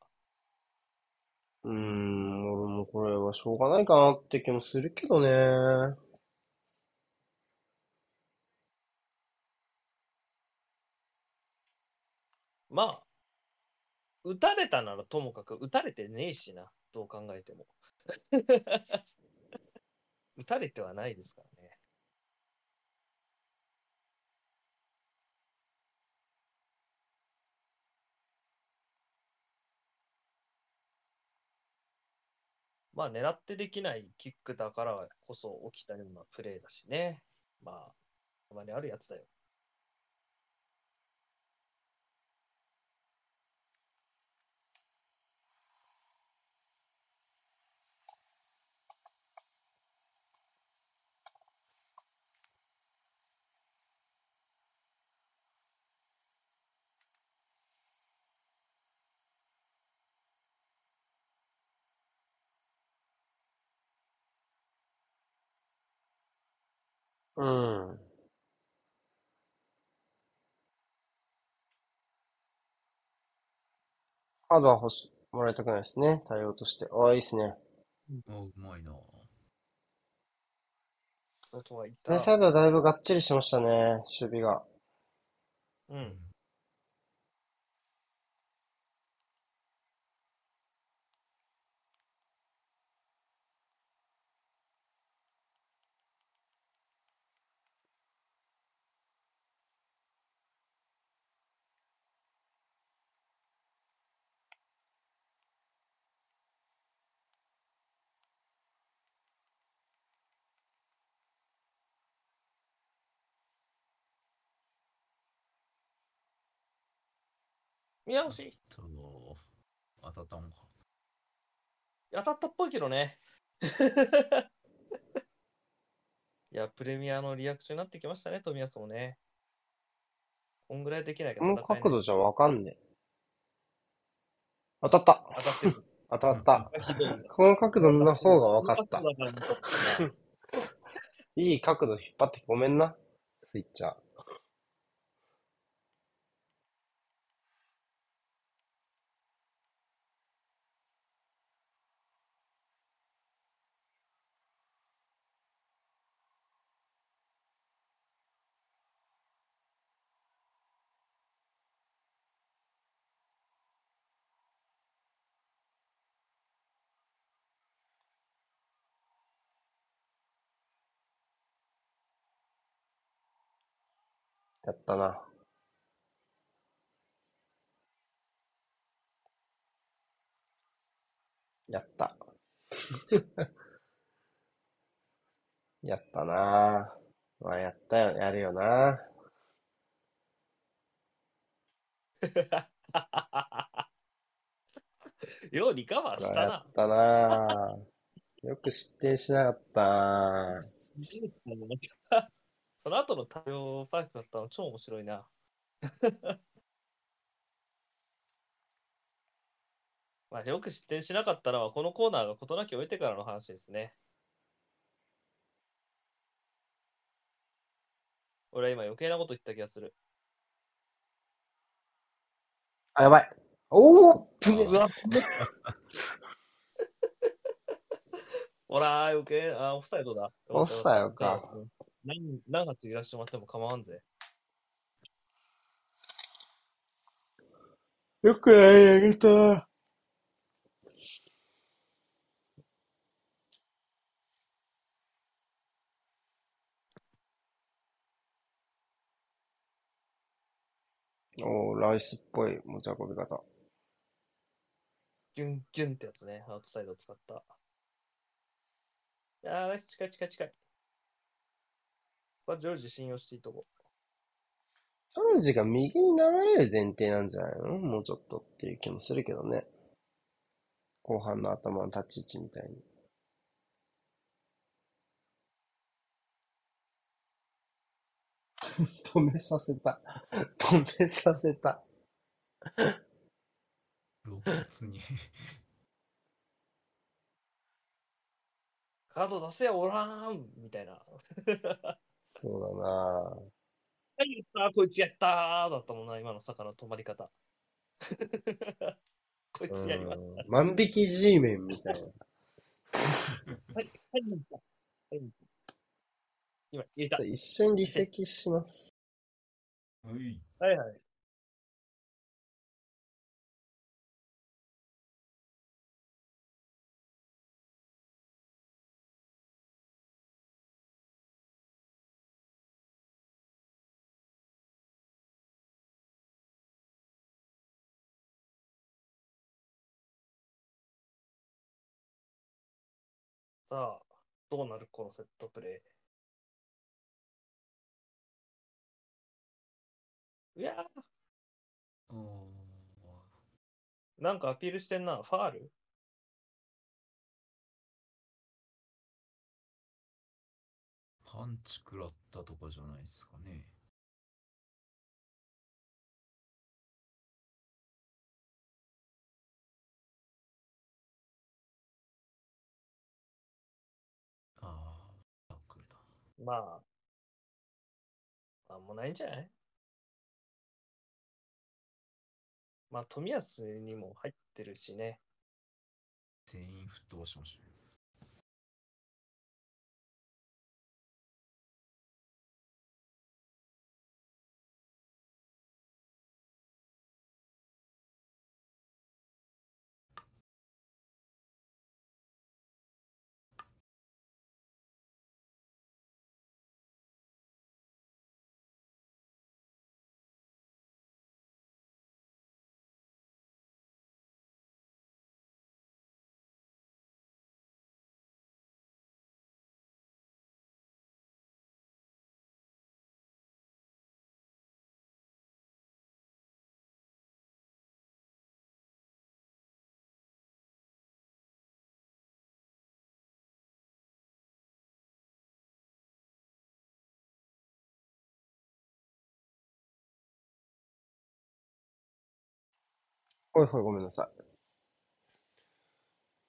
うーん、俺もこれはしょうがないかなって気もするけどね。まあ、打たれたならともかく、打たれてねえしな、どう考えても。打たれてはないですからね。まあ、狙ってできないキックだからこそ起きたようなプレーだしね。まあ、たまにあるやつだよ。うん。カードは欲し、もらいたくないですね。対応として。ああ、いいですね。あ、うまいな。とは言っ前サた。イドはだいぶがっちりしましたね。守備が。うん。宮越と、当たったのか。当たったっぽいけどね。いや、プレミアのリアクションになってきましたね、冨安もね。こんぐらいできないかこの角度じゃわかんねえ。当たった。当たってる。当たった。この角度の方がわかった。いい角度引っ張ってごめんな。スイッチャー。やったな。やった。やったな。まあ、やったよ、やるよな。ようリカバーしたな。はやったな。よく失点しなかった。その後の対応ファイトだったの超面白いな。まあ、よく失点しなかったのは、このコーナーが事なきを得てからの話ですね。俺は今余計なこと言った気がする。あ、やばい。おおうわ ほら、余計、あ、オフサイドだ。オフサイドかうん何何発揺らしてもらっても構わんぜ。よくないあげた。おー、ライスっぽい持ち運び方。ギュンギュンってやつね、アウトサイドを使った。いやー、ライス近い近い近い。ここはジョージ信用していいとこ。ジョージが右に流れる前提なんじゃないの？もうちょっとっていう気もするけどね。後半の頭の立ち位置みたいに。止めさせた。止めさせた。露骨にカード出せよ、おらーんみたいな。そうだなはい、やったー、こいつやったーだったもんな、今の坂の止まり方。こいつやりましうん万引き G メンみたいな。た。はい、はい、はい。今、入れた。一瞬離席します。はいはいはい。さあ、どうなるこのセットプレー。いやー、なんかアピールしてんな。ファール？パンチ食らったとかじゃないですかねまあ、なんもないんじゃない？まあ、冨安にも入ってるしね。全員沸騰しましたよほいほい、ごめんなさい。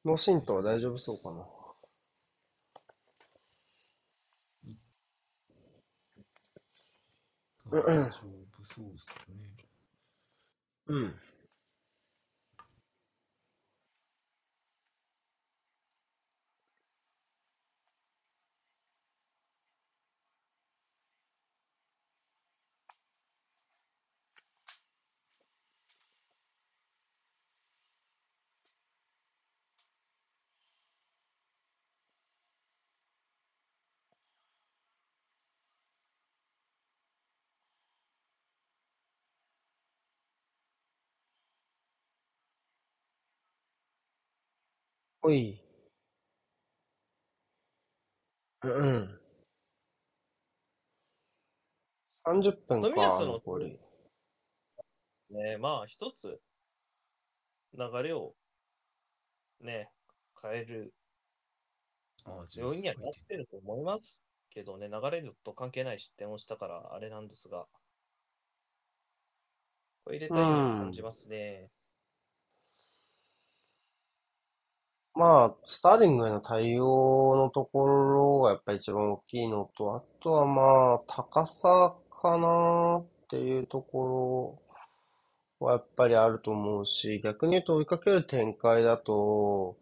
脳震盪は大丈夫そうかな？大丈夫そうですねうん。ほい。うん。30分か、冨安の残り。ねまあ、一つ、流れを、ね、変えるああ、要因にはなってると思いますけどね、流れると関係ない失点をしたからあれなんですが、これ入れたいなと感じますね。まあ、スターリングへの対応のところがやっぱり一番大きいのと、あとはまあ、高さかなっていうところはやっぱりあると思うし、逆に言うと追いかける展開だと、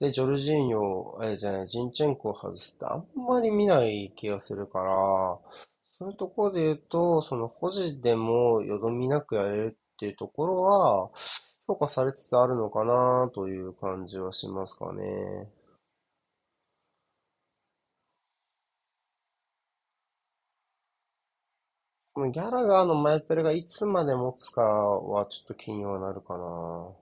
で、ジョルジーニョ、え、じゃない、ジンチェンコを外すってあんまり見ない気がするから、そういうところで言うと、その保持でもよどみなくやれるっていうところは、評価されつつあるのかなという感じはしますかね。このギャラガーのマイペルがいつまで持つかはちょっと気にはなるかな。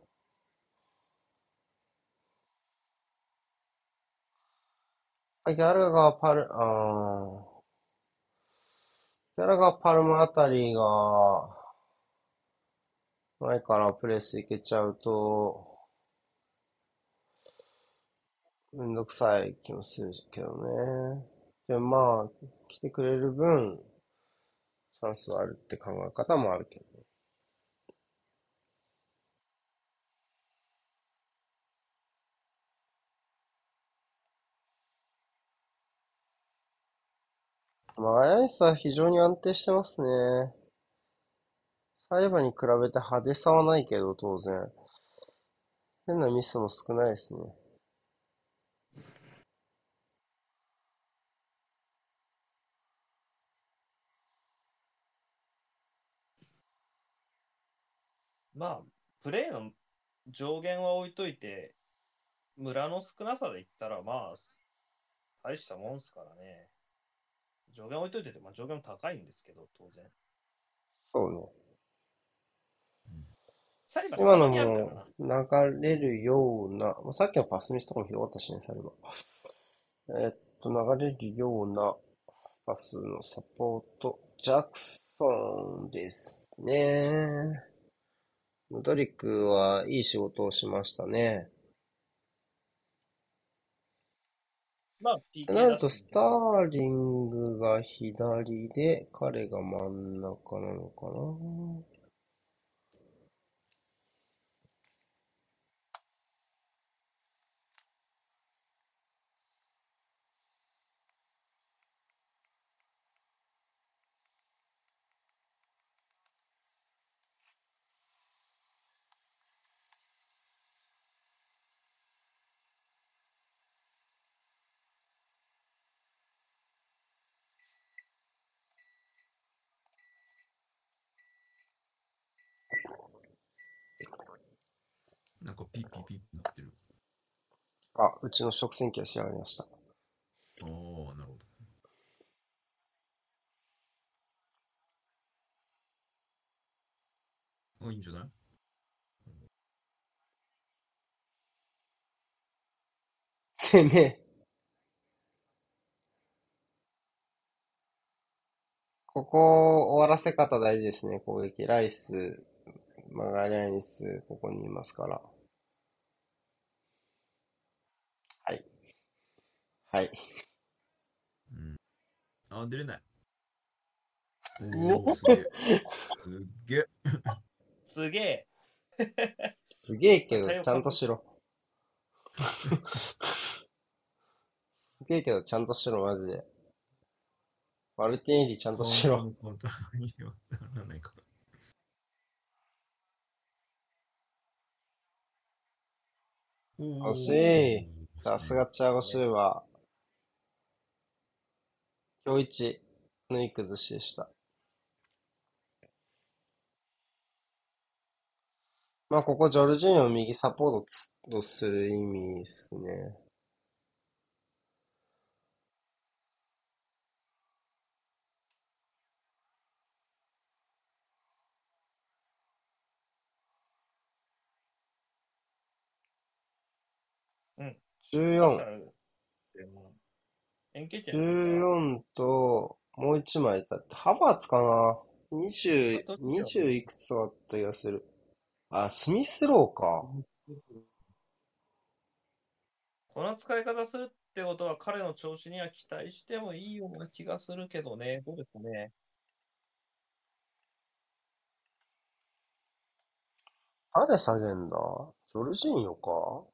ギャラガー、パル、あーギャラガー、パルムあたりが、前からプレスいけちゃうと、めんどくさい気もするけどね。でもまあ、来てくれる分、チャンスはあるって考え方もあるけどね。マガライスは非常に安定してますね。サイバーに比べて派手さはないけど、当然。変なミスも少ないですね。まあ、プレーの上限は置いといて、村の少なさで言ったら、まあ、大したもんすからね。上限置いといてて、まあ、上限も高いんですけど、当然。そうね。サリバ今のも流れるような、まあさっきのパスミスとかもひどかったしね、サリバ。えっと、流れるようなパスのサポート、ジャクソンですね。ムドリックはいい仕事をしましたね。まあ、なると、スターリングが左で、彼が真ん中なのかな。ピッピッピッピなってる。あ、うちの食洗機は仕上がりました。ああ、なるほど。あ、いいんじゃない攻め。ここ、終わらせ方大事ですね、攻撃。ライス、マガリアニス、ここにいますから。はい。はい。うん。あ、出れない。うおすげえ。すっげえ。すげえ。すげえけど、ちゃんとしろ。すげえけど、ちゃんとしろ、マジで。マルティネリちゃんとしろ。カウンターのカウンターにはならないか惜しい。さすがチアゴシューバー。今日一のいい崩しでした。まあ、ここ、ジョルジーニョを右サポートとする意味ですね。うん。14。円形点14と、もう一枚だって、ハバーツかな ?20、20いくつあった気がする。あ、スミスローか。この使い方するってことは彼の調子には期待してもいいような気がするけどね。どうですかね。誰下げんだ？ジョルジーニョか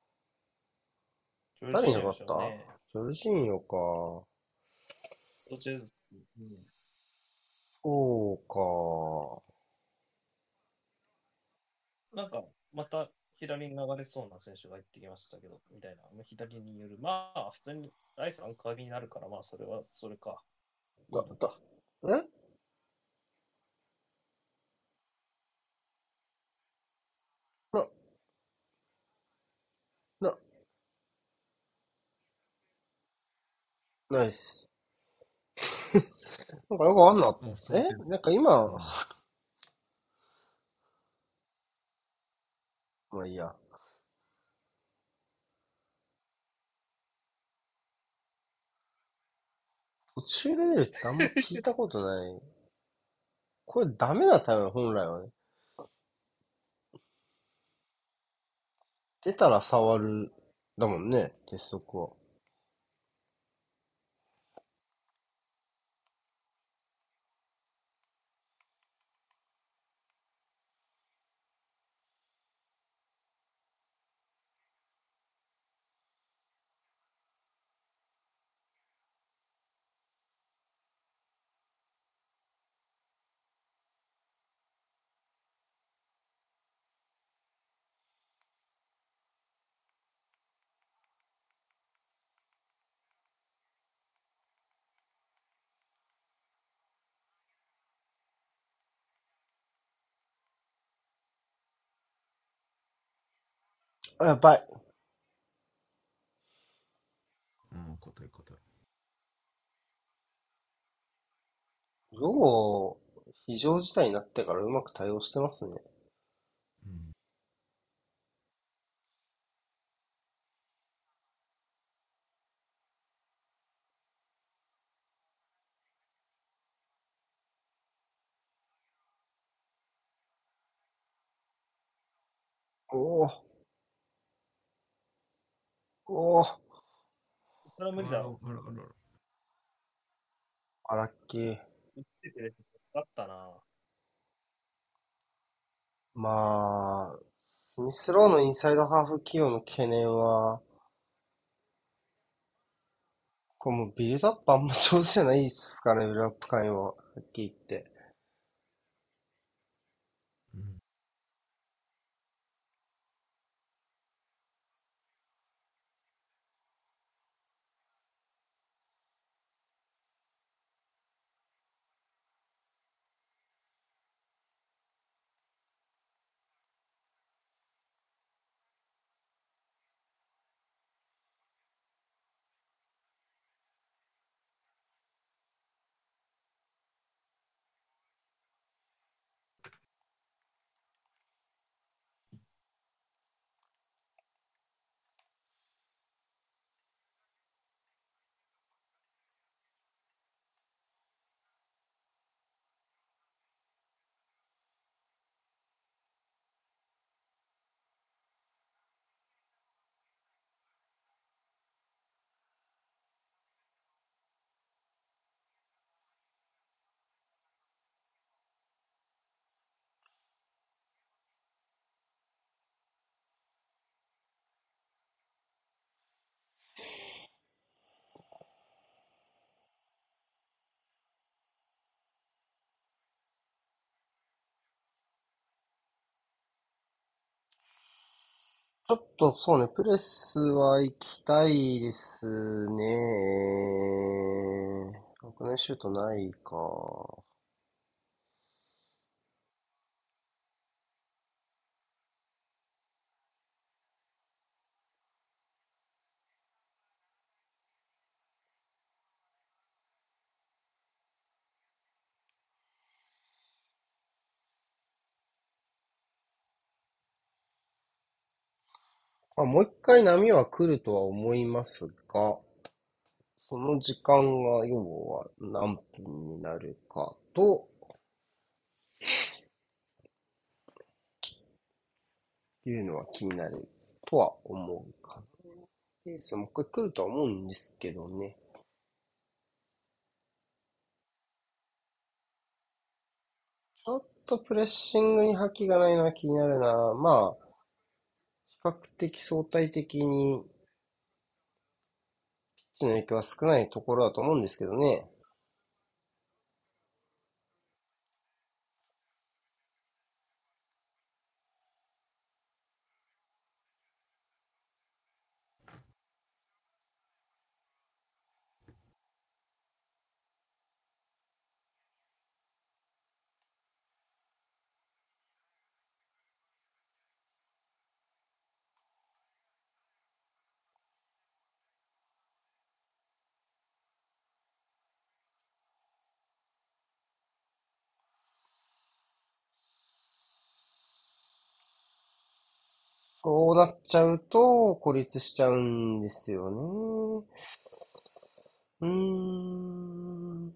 誰いなかった？ジョルジーニョか。途中うんそうか。なんか、また左に流れそうな選手が入ってきましたけど、みたいな。左による。まあ、普通にライスアンカーになるから、まあ、それはそれか。だ、だ、え？ナイス。なんかよくあんなもうそうえ？ってなんか今、うんまあいいや。途中で出るってあんま聞いたことない。これダメなタイム本来はね。出たら触る、だもんね、鉄則は。あ、やばい。うん、硬い硬い。よう、非常事態になってからうまく対応してますね。うん。おお。おお。それは無理だろ。あらあらあらあらっけー。打ってくれてよかったな。まあ、スミスローのインサイドハーフ起用の懸念は、これもうビルドアップあんま上手じゃないですかね、ビルドアップ会は。はっきり言って。ちょっとそうね、プレスは行きたいですね。国内シュートないか。まあ、もう一回波は来るとは思いますが、その時間が要は何分になるかと、いうのは気になるとは思うかな。ペースもう一回来るとは思うんですけどね。ちょっとプレッシングに覇気がないのは気になるな。まあ、較的相対的に、ピッチの影響は少ないところだと思うんですけどね。そうなっちゃうと孤立しちゃうんですよね。うーん。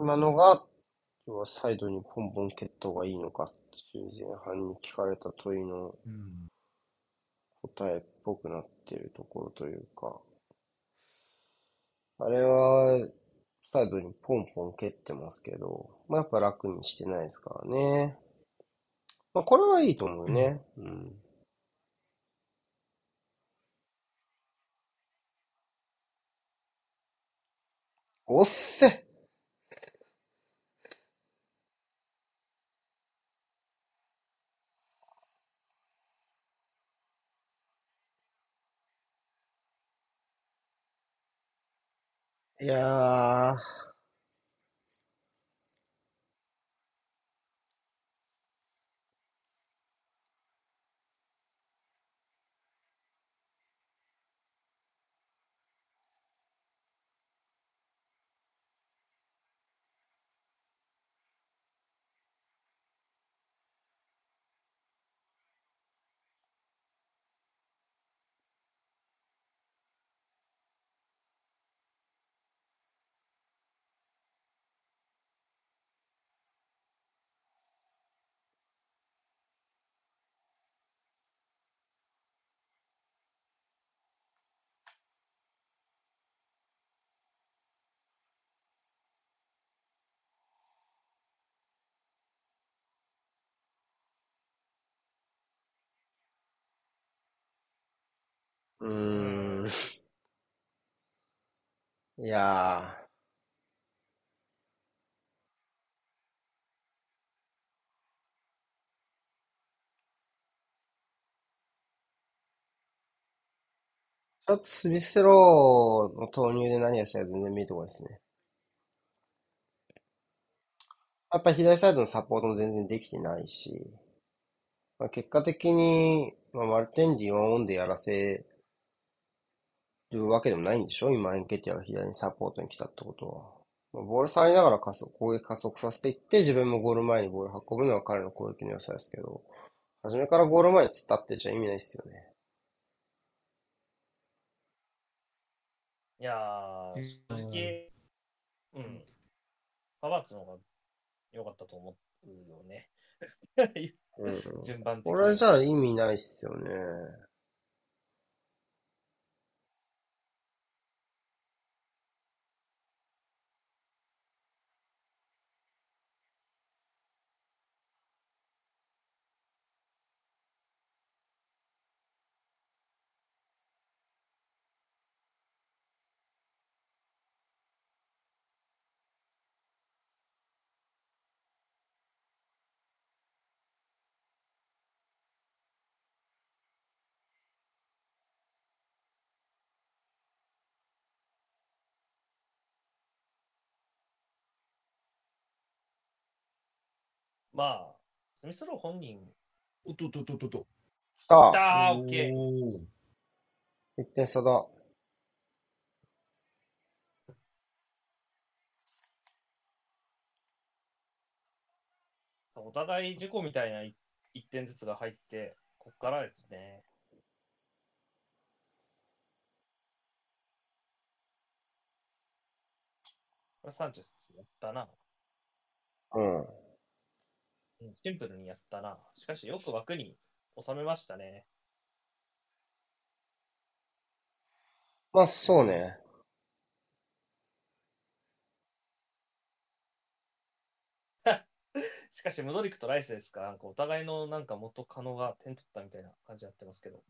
今のが、要はサイドにポンポン蹴った方がいいのかっていう前半に聞かれた問いの。答えっぽくなってるところというか、あれは、サイドにポンポン蹴ってますけど、まあ、やっぱ楽にしてないですからね。まあ、これはいいと思うね。うん。おっせいうーん。いやー、ちょっとスミスローの投入で何がしたいか全然見えてこないですね。やっぱり左サイドのサポートも全然できてないし、まあ、結果的に、まあ、マルテンディワンオンでやらせるわけでもないんでしょ？今、エンケティアが左にサポートに来たってことは。まあボール触りながら加速、攻撃加速させていって、自分もゴール前にボール運ぶのは彼の攻撃の良さですけど、初めからゴール前に突っ立ってちゃ意味ないですよね。いやー、正直、うん。ハバーツの方が良かったと思うよね。うん。順番的これはじゃあ意味ないっすよね。まあ、スミスロー本人、おっとっとっとっとっと。来たあー、オッケー。お点差だ。お互い事故みたいな1点ずつが入って、こっからですね。これサンチェスやったな。うん。うんシンプルにやったな。しかしよく枠に収めましたね。まあ、そうね。しかし、ムドリクとライスですから、なんかお互いのなんか元カノが点取ったみたいな感じになってますけど。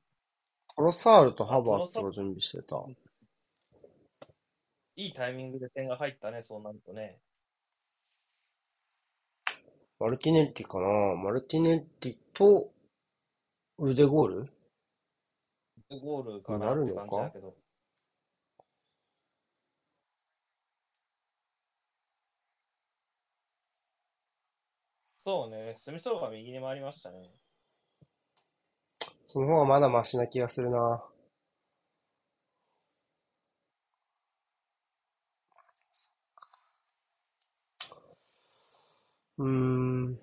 トロサールとハバーツを準備してた。いいタイミングで点が入ったね、そうなるとね。マルティネッリかな？マルティネッリと、ルデゴール？ゴールかなって感じだけど。そうね、スミソロが右に回りましたね。その方がまだマシな気がするな。うん。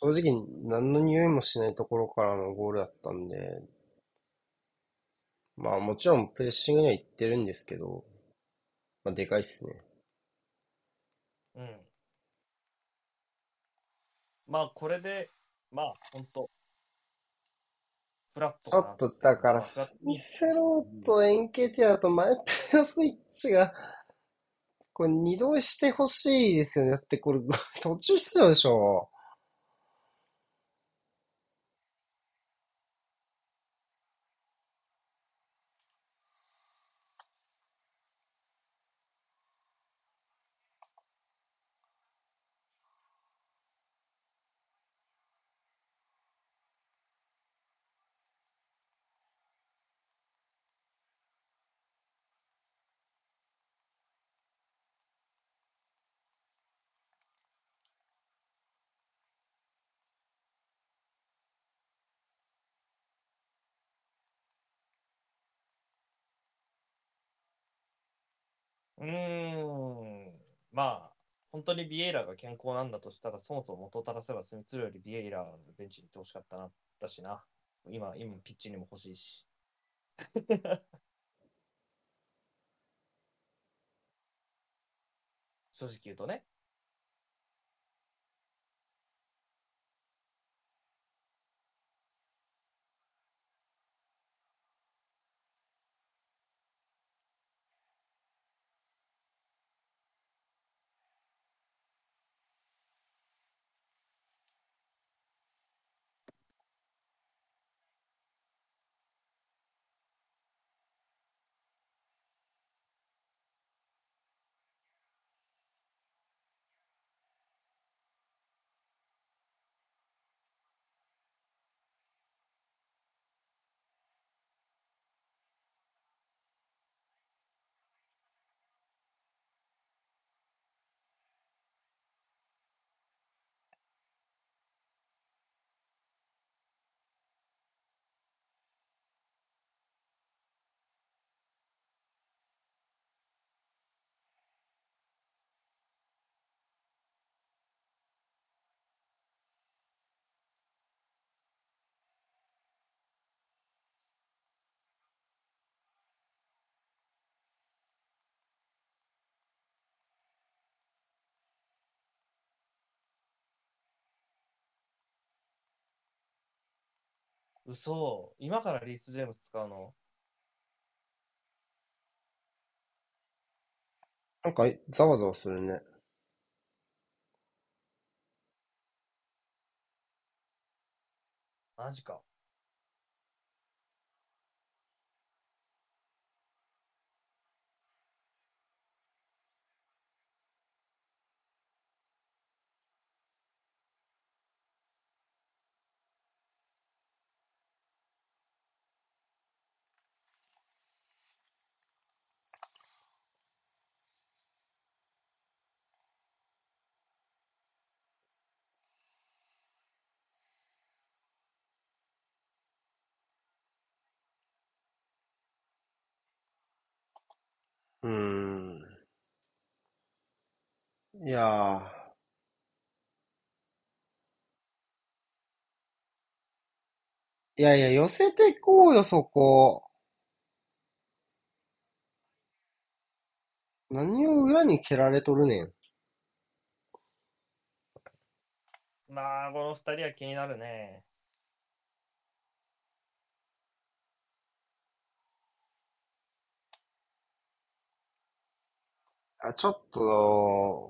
正直、何の匂いもしないところからのゴールだったんで、まあもちろんプレッシングには行ってるんですけど、まあでかいっすね。うん。まあ、これで、まあ、本当フラットちょかなっとだから、まあフラットミセロと NKT だと前プレスイッチが、これ二度してほしいですよね。だってこれ途中出場でしょ。うーん。まあ、本当にビエイラが健康なんだとしたら、そもそも元を正せばスミスルよりビエイラのベンチに行ってほしかったな、だしな。今、今、ピッチにも欲しいし。正直言うとね。嘘。今からリース・ジェームス使うの？なんか、ざわざわするね。マジか。うん。いやー。いやいや、寄せてこうよ、そこ。何を裏に蹴られとるねん。まあ、この二人は気になるね。あ、ちょっと、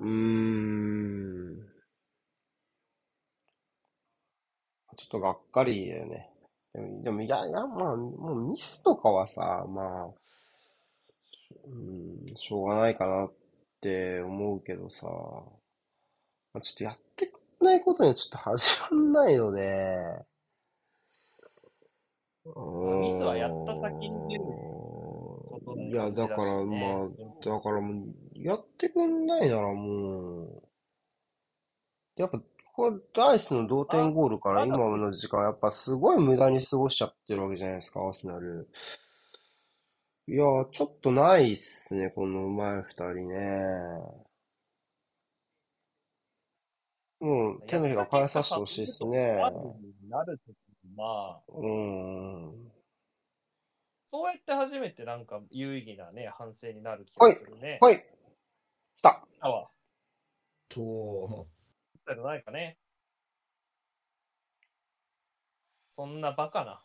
うん。うん。ちょっとがっかりだよね。でも、でもいや、いや、まあ、もうミスとかはさ、まあ、うん、しょうがないかなって思うけどさ、まあちょっとやってくれないことにはちょっと始まんないので、ミスはやった先に出ることいや、だから、ねまあ、だからもう、やってくんないならもう、やっぱ、これ、ダイスの同点ゴールからあ今の時間、やっぱすごい無駄に過ごしちゃってるわけじゃないですか、アーセナル。いやー、ちょっとないっすね、この上手い二人ね。もう、手のひら返させてほしいっすね。なるときまあ、うーん。そうやって初めてなんか有意義なね、反省になる気がするね。はい。来た。あわ、と、じゃないかね。そんなバカな。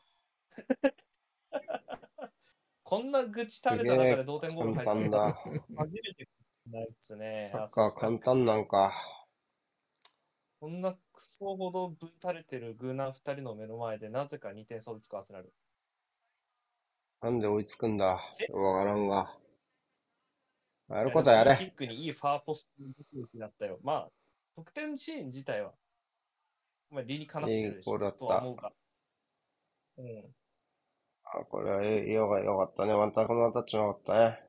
こんな愚痴垂れた中で同点ゴール簡入った単だ。初めてないっすね。サッカー簡単なんか。こんなクソほどぶたれてるグーナー二人の目の前でなぜか2点差をつくアーセナル。なんで追いつくんだ？わからんわ。やることやれ。キックにいいファーポストのドキだったよ。まあ、得点シーン自体は、まあ、理にかなってるでしょいいゴールだったとは思うが。うん。あ、これはよかよかったね。ワンタッチのタッチもよかったね。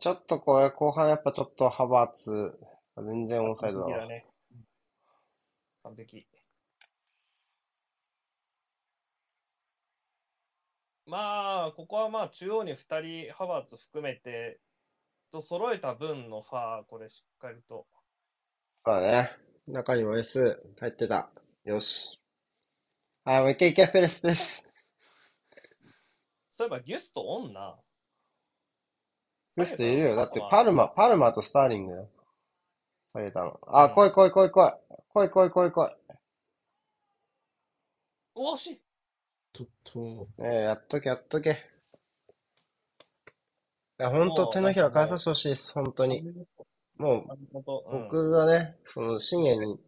ちょっとこれ、後半やっぱちょっとハバーツ、全然オンサイドだわ。完璧だね。うん完璧。まあ、ここはまあ、中央に2人、ハバーツ含めて、と揃えた分のファー、これしっかりと。そうだね。中にも S 入ってた。よし。はい、もう一回一回ペレスペレス。そういえば、ギュストオンな。スいるよ。だってパルマ、パルマとスターリングよ。下げたの。あ、来い来い来い来い。来い来い来い来い。おしいちょっと、ねえ、やっとけやっとけ。いや、ほんと手のひら返させてほしいです。本当に。もう、僕僕がね、その深夜に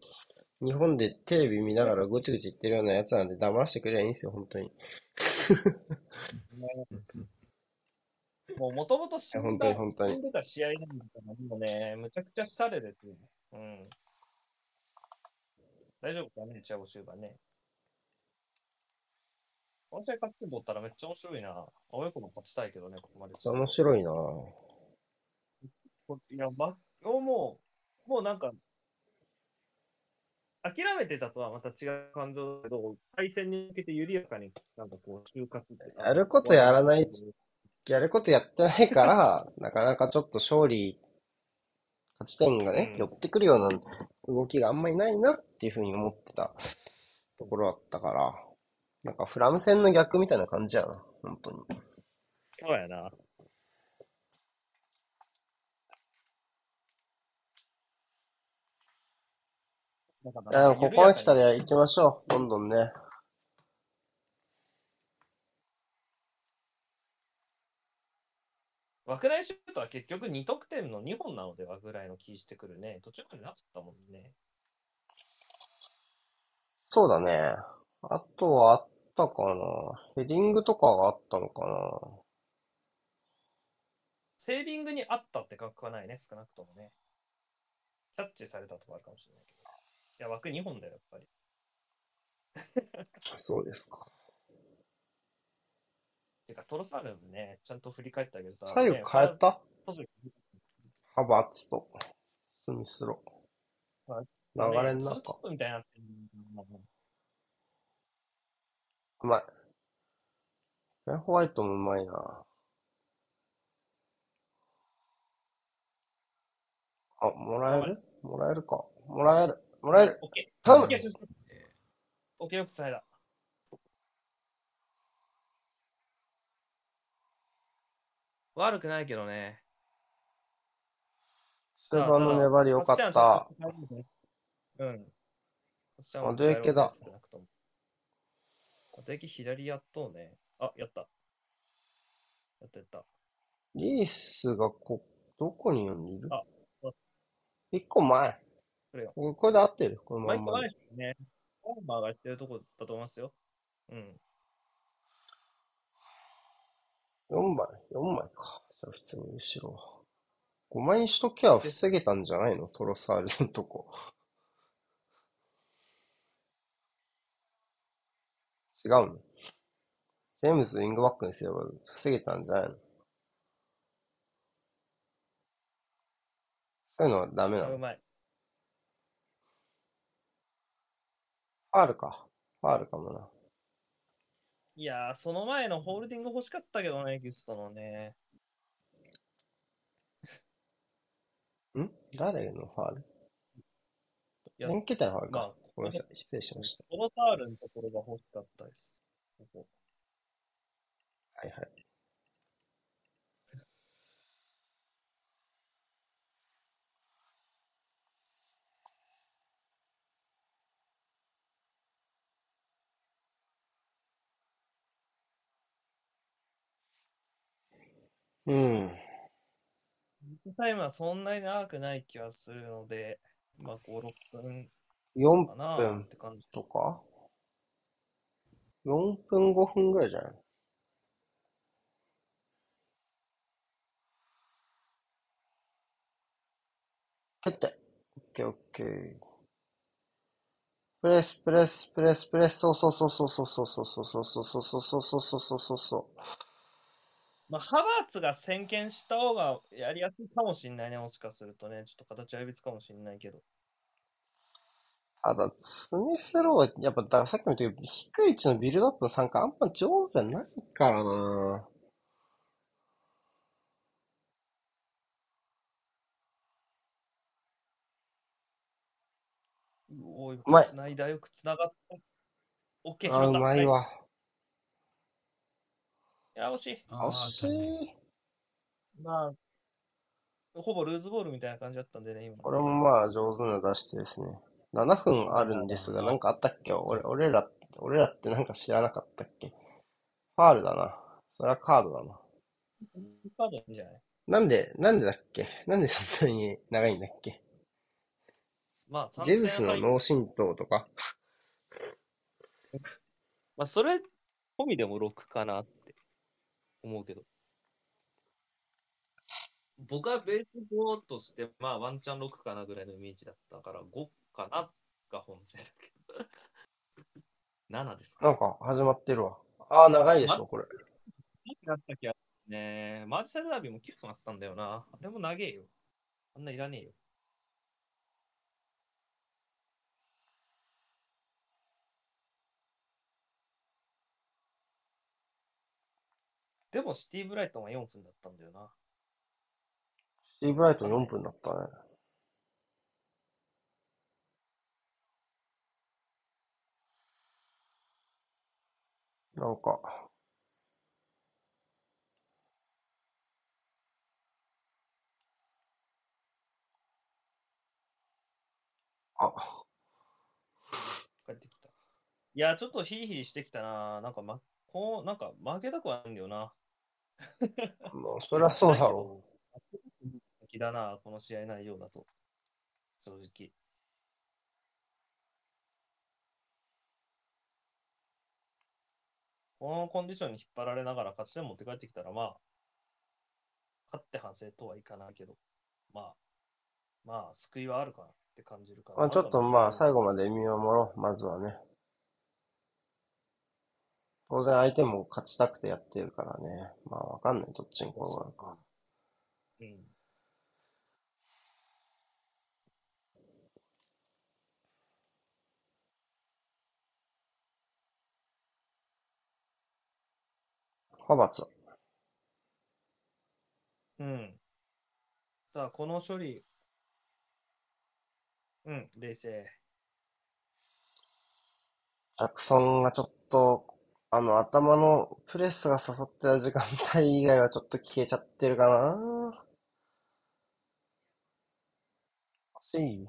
日本でテレビ見ながらぐちぐち言ってるようなやつなんで黙らせてくれりゃいいんですよ、本当に。もうもともと死本んだ本当に死んでた試合なんだから、もうね、むちゃくちゃ疲れですよ。うん。大丈夫かね、チアゴシューバーね。この試合勝ってもったらめっちゃ面白いな。青い子も勝ちたいけどね、ここまで。面白いなこいや、ま、もう、もうなんか、諦めてたとはまた違う感情だけど、対戦に向けて緩やかに、なんかこう、就活やることやらないやることやってないから、なかなかちょっと勝利、勝ち点がね、うん寄ってくるような動きがあんまりないなっていうふうに思ってたところだったから、なんかフラム戦の逆みたいな感じやな、本当に。そうやな。だからいや、ここまで来たら行きましょう。どんどんね。枠内シュートは結局2得点の2本なのではぐらいの気してくるね。途中までなかったもんね。そうだね。あとはあったかな。ヘディングとかがあったのかな。セービングにあったって確はないね、少なくともね。キャッチされたとかあるかもしれないけど。いや、枠2本だよ、やっぱり。そうですか。てか、トロサールもね、ちゃんと振り返ってあげると、左右変えた？ハバーツとスミスロ。はい流れの中なっうまい。ベンホワイトもうまいな。あ、もらえる？もらえるか。もらえる。もらえる。オッケー。頼むオッケー、オッケーよくつないだ。悪くないけどね。終盤の粘りよかった。。うん。あドエケだ？ドエケ左やっとうね。あ、やった。やったやった。リースがこ、どこにいる？ああ一個前。これよここれで合ってるこのまんまで。マイク前ですね。フォーマーがてるとこだと思いますよ。うん。4枚 ?4 枚か。じゃあ普通に後ろは。5枚にしときゃ防げたんじゃないの？トロサールのとこ。違うの？ジェームズウィングバックにすれば防げたんじゃないの？そういうのはダメなの？あうまい。ファールか。ファールかもな。いやー、その前のホールディング欲しかったけどね、ギフトのね。ん？誰のファール？いやエンケタのファールまあか。ごめんなさい。失礼しました。このファールのところが欲しかったです。ここはいはい。うん。タイムはそんなに長くない気はするので、まあ、5、6分4かな分って感じ。とか ?4 分5分ぐらいじゃない？蹴って。オッケーオッケー。プレス、プレス、プレス、プレス、そうそうそうそうそうそうそうそうそうそうそうそうそうそうそう。まあ、ハバーツが先見した方がやりやすいかもしれないね、もしかするとね。ちょっと形は別かもしれないけど。ただ、スミスロー、やっぱ、だからさっきも言ったけど、低い位置のビルドアップの参加あんま上手じゃないからなおい、うまいつないだよくつながった。オッケー、あ、う決まいわや、惜しい。惜しい。まあ、ほぼルーズボールみたいな感じだったんでね、今。これもまあ上手な出してですね。7分あるんですが、なんかあったっけ？俺、俺ら、俺らってなんか知らなかったっけ？ファールだな。それはカードだな。カードじゃないなんで、なんでだっけ？なんでそんなに長いんだっけ？まあ、ジェズスの脳震盪とか？まあ、それ込みでも6かなって思うけど。僕はベース5として、まあ、ワンチャン6かなぐらいのイメージだったから、5かなが本線だけど。7ですか？なんか始まってるわ。ああ、長いでしょ、これ。だった気がねマージサルダービーも9分あったんだよな。あれも長えよ。あんないらねえよ。でもシティブライトンは4分だったんだよな。スティーブ・ライト4分だったね。なんか、あ、帰ってきた。いや、ちょっとヒリヒリしてきたな。なんか、ま、こう、なんか負けたくはないんだよな。もうそりゃそうだろう。気だな、この試合内容だと。正直。このコンディションに引っ張られながら勝ち点持って帰ってきたら、まあ、勝って反省とはいかないけど、まあ、まあ、救いはあるかなって感じるかう。ら。まあちょっとまあ最後まで。で見守ろう、まずはね。当然相手も勝ちたくてやってるからね。まあわかんない、どっちに転がるか。うん。派閥は？うん。さあ、この処理。うん、冷静。ジャクソンがちょっと、あの頭のプレスが刺さってた時間帯以外はちょっと消えちゃってるかな。惜しい。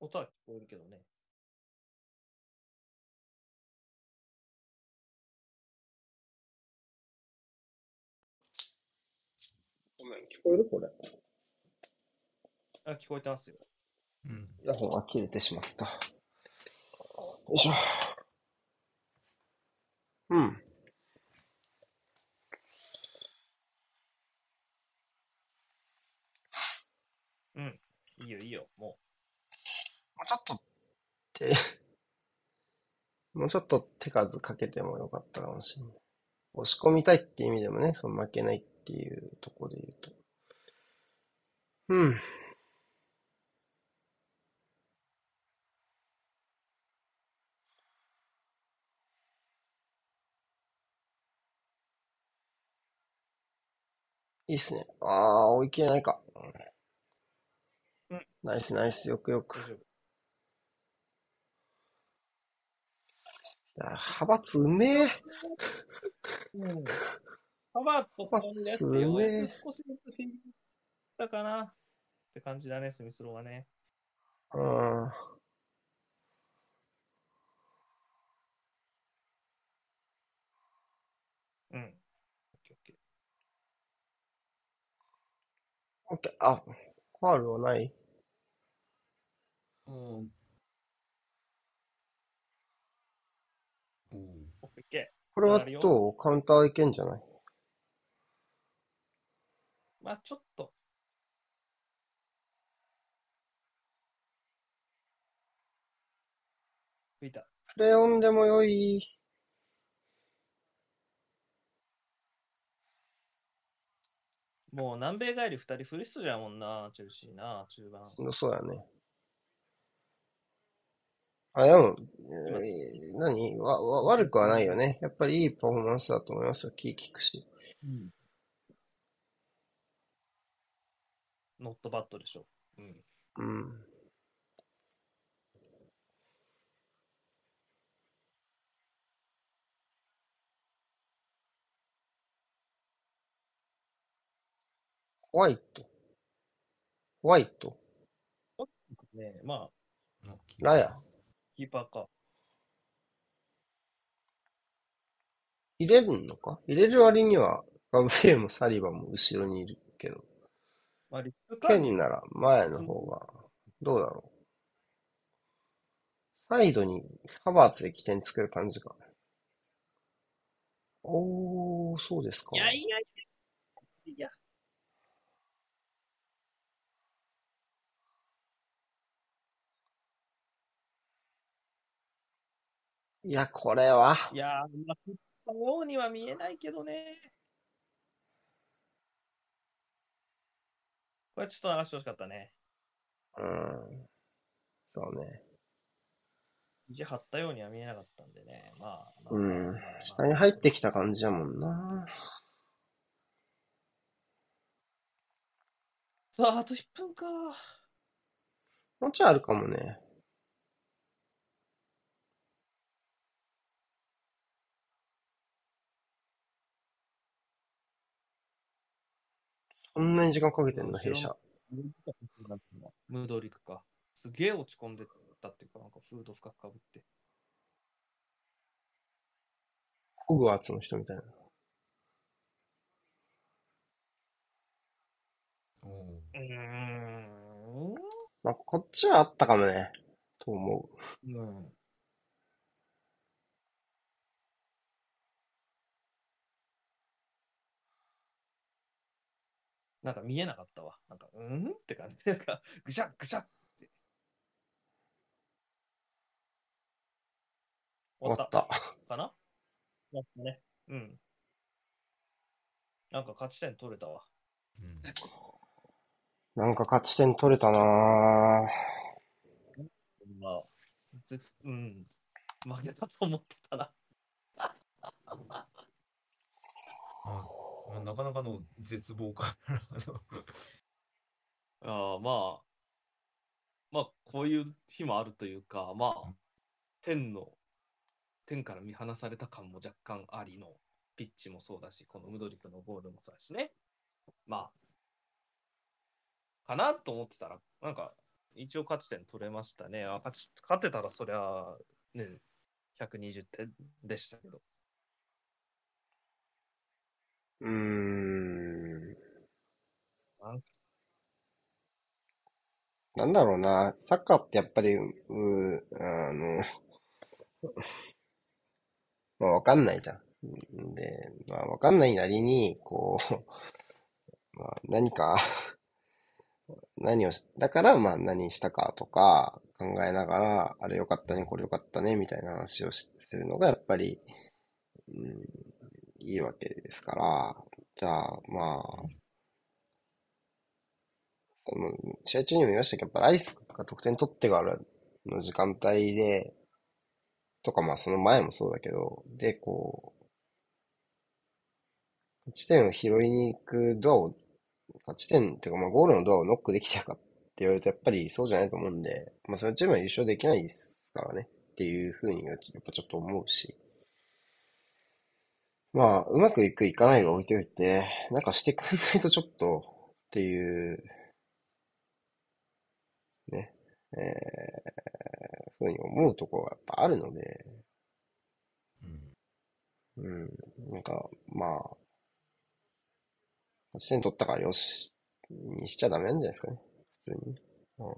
音は聞こえるけどね。ごめん、聞こえる？これ。あ、聞こえてますよ。うん。イヤホンが切れてしまった。よいしょ。うん。うん。いいよ、いいよ。ももうちょっと手、もうちょっと手数かけてもよかったかもしれない。押し込みたいっていう意味でもね、その負けないっていうところで言うと。うん。いいっすね。ああ、追い切れないか。うんナイスナイス、よくよく。いや、派閥うめえ。うん。ハバートとのやつでようやく少しずつフィールドかなって感じだね、スミスローはね。うん。うん。オッケーオッケオッケー。あ、ファールはない？うん。おう。ー。オッケーオッケこれはどう？カウンターいけんじゃない？ー。まあちょっと。吹いた。プレオンでも良い。もう南米帰り2人フリストじゃんもんな、チェルシーな、中盤。そうやね。あ、でも、今えー何？わ、わ、悪くはないよね。やっぱりいいパフォーマンスだと思いますよ。キーキックし。ノットバットでしょ。うん。うん。ホワイト。ホワイト。ねまあ、あラヤ。キーパーか。入れるのか？入れる割には、ガブリエもサリバも後ろにいる。まあ、リップかケンなら前の方が、どうだろう。サイドにハバーツで起点作る感じか。おー、そうですかい。やいやいや。いや。いや、これは、いやー、まあ、振ったようには見えないけどね。これちょっと流してほしかったね。うん。そうね。肘張ったようには見えなかったんでね。まあ、まあうん。下に入ってきた感じやもんな。さあ、あと1分か。もうちょいあるかもね。そんなに時間かけてんの、弊社。ムードリクか。すげえ落ち込んでたっていうか、なんかフード深くかぶって。ホグワーツの人みたいな。おうん。まあ、こっちはあったかもね。と思う。うん。なんか見えなかったわ。なんか、うんって感じ。なんか、ぐしゃっぐしゃっって。終わったた。かな？終わったね。うん。なんか勝ち点取れたわ。うん。なんか勝ち点取れたなぁ。まあ、ずうん。負けたと思ってたな。まあ、なかなかの絶望感。ああ、まあ、まあ、こういう日もあるというか、まあ、天の、天から見放された感も若干ありの、ピッチもそうだし、このムドリクのゴールもそうだしね。まあ、かなと思ってたら、なんか、一応勝ち点取れましたね。あ勝ち勝てたらそりゃ、ね、120点でしたけど。うーん。なんだろうな。サッカーってやっぱり、う、あの、まあわかんないじゃん。で、まあわかんないなりに、こう、まあ何か 何をし、だからまあ何したかとか考えながら、あれよかったね、これよかったね、みたいな話をしするのがやっぱり、うん、いいわけですから、じゃあまあ、その、試合中にも言いましたけど、やっぱライスが得点取ってからの時間帯で、とかまあその前もそうだけど、で、こう、勝ち点を拾いに行くドアを、勝ち点っていうかまあゴールのドアをノックできたかって言われるとやっぱりそうじゃないと思うんで、まあそのチームは優勝できないですからねっていうふうにやっぱちょっと思うし、まあうまくいくいかないが置いておいて、なんかしてくんないとちょっとっていうね、えー、ふうに思うところがやっぱあるので、うん、なんか、まあ、8点取ったからよし、にしちゃダメなんじゃないですかね、普通に。うん。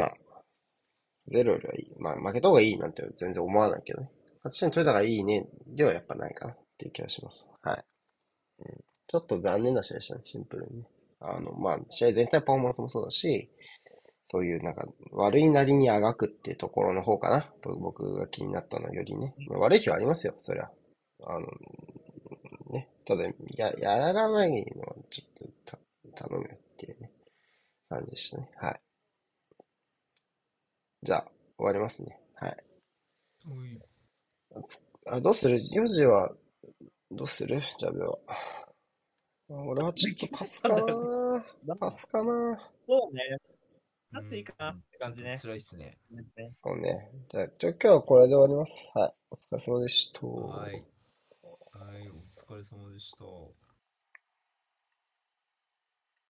まあ、ゼロよりはいい。まあ、負けた方がいいなんて全然思わないけどね。8点取れたからいいね、ではやっぱないかなっていう気がします。はい。うん、ちょっと残念な試合でしたね、シンプルにね。あの、まあ、試合全体パフォーマンスもそうだし、そういうなんか悪いなりにあがくっていうところの方かな。僕が気になったのよりね。悪い日はありますよ、そりゃ。あの、ね。ただ、や、やらないのはちょっとた頼むっていうね、感じでしたね。はい。じゃあ、終わりますね。はい。あどうする ?4 時はどうする？ジャブは。俺はちょっとパスかな パスかなそうね。なっていいかなって感じね。辛いっすね。そうね。じゃあ、じゃあ今日はこれで終わります。はい。お疲れ様でした。はい。はい、お疲れ様でした。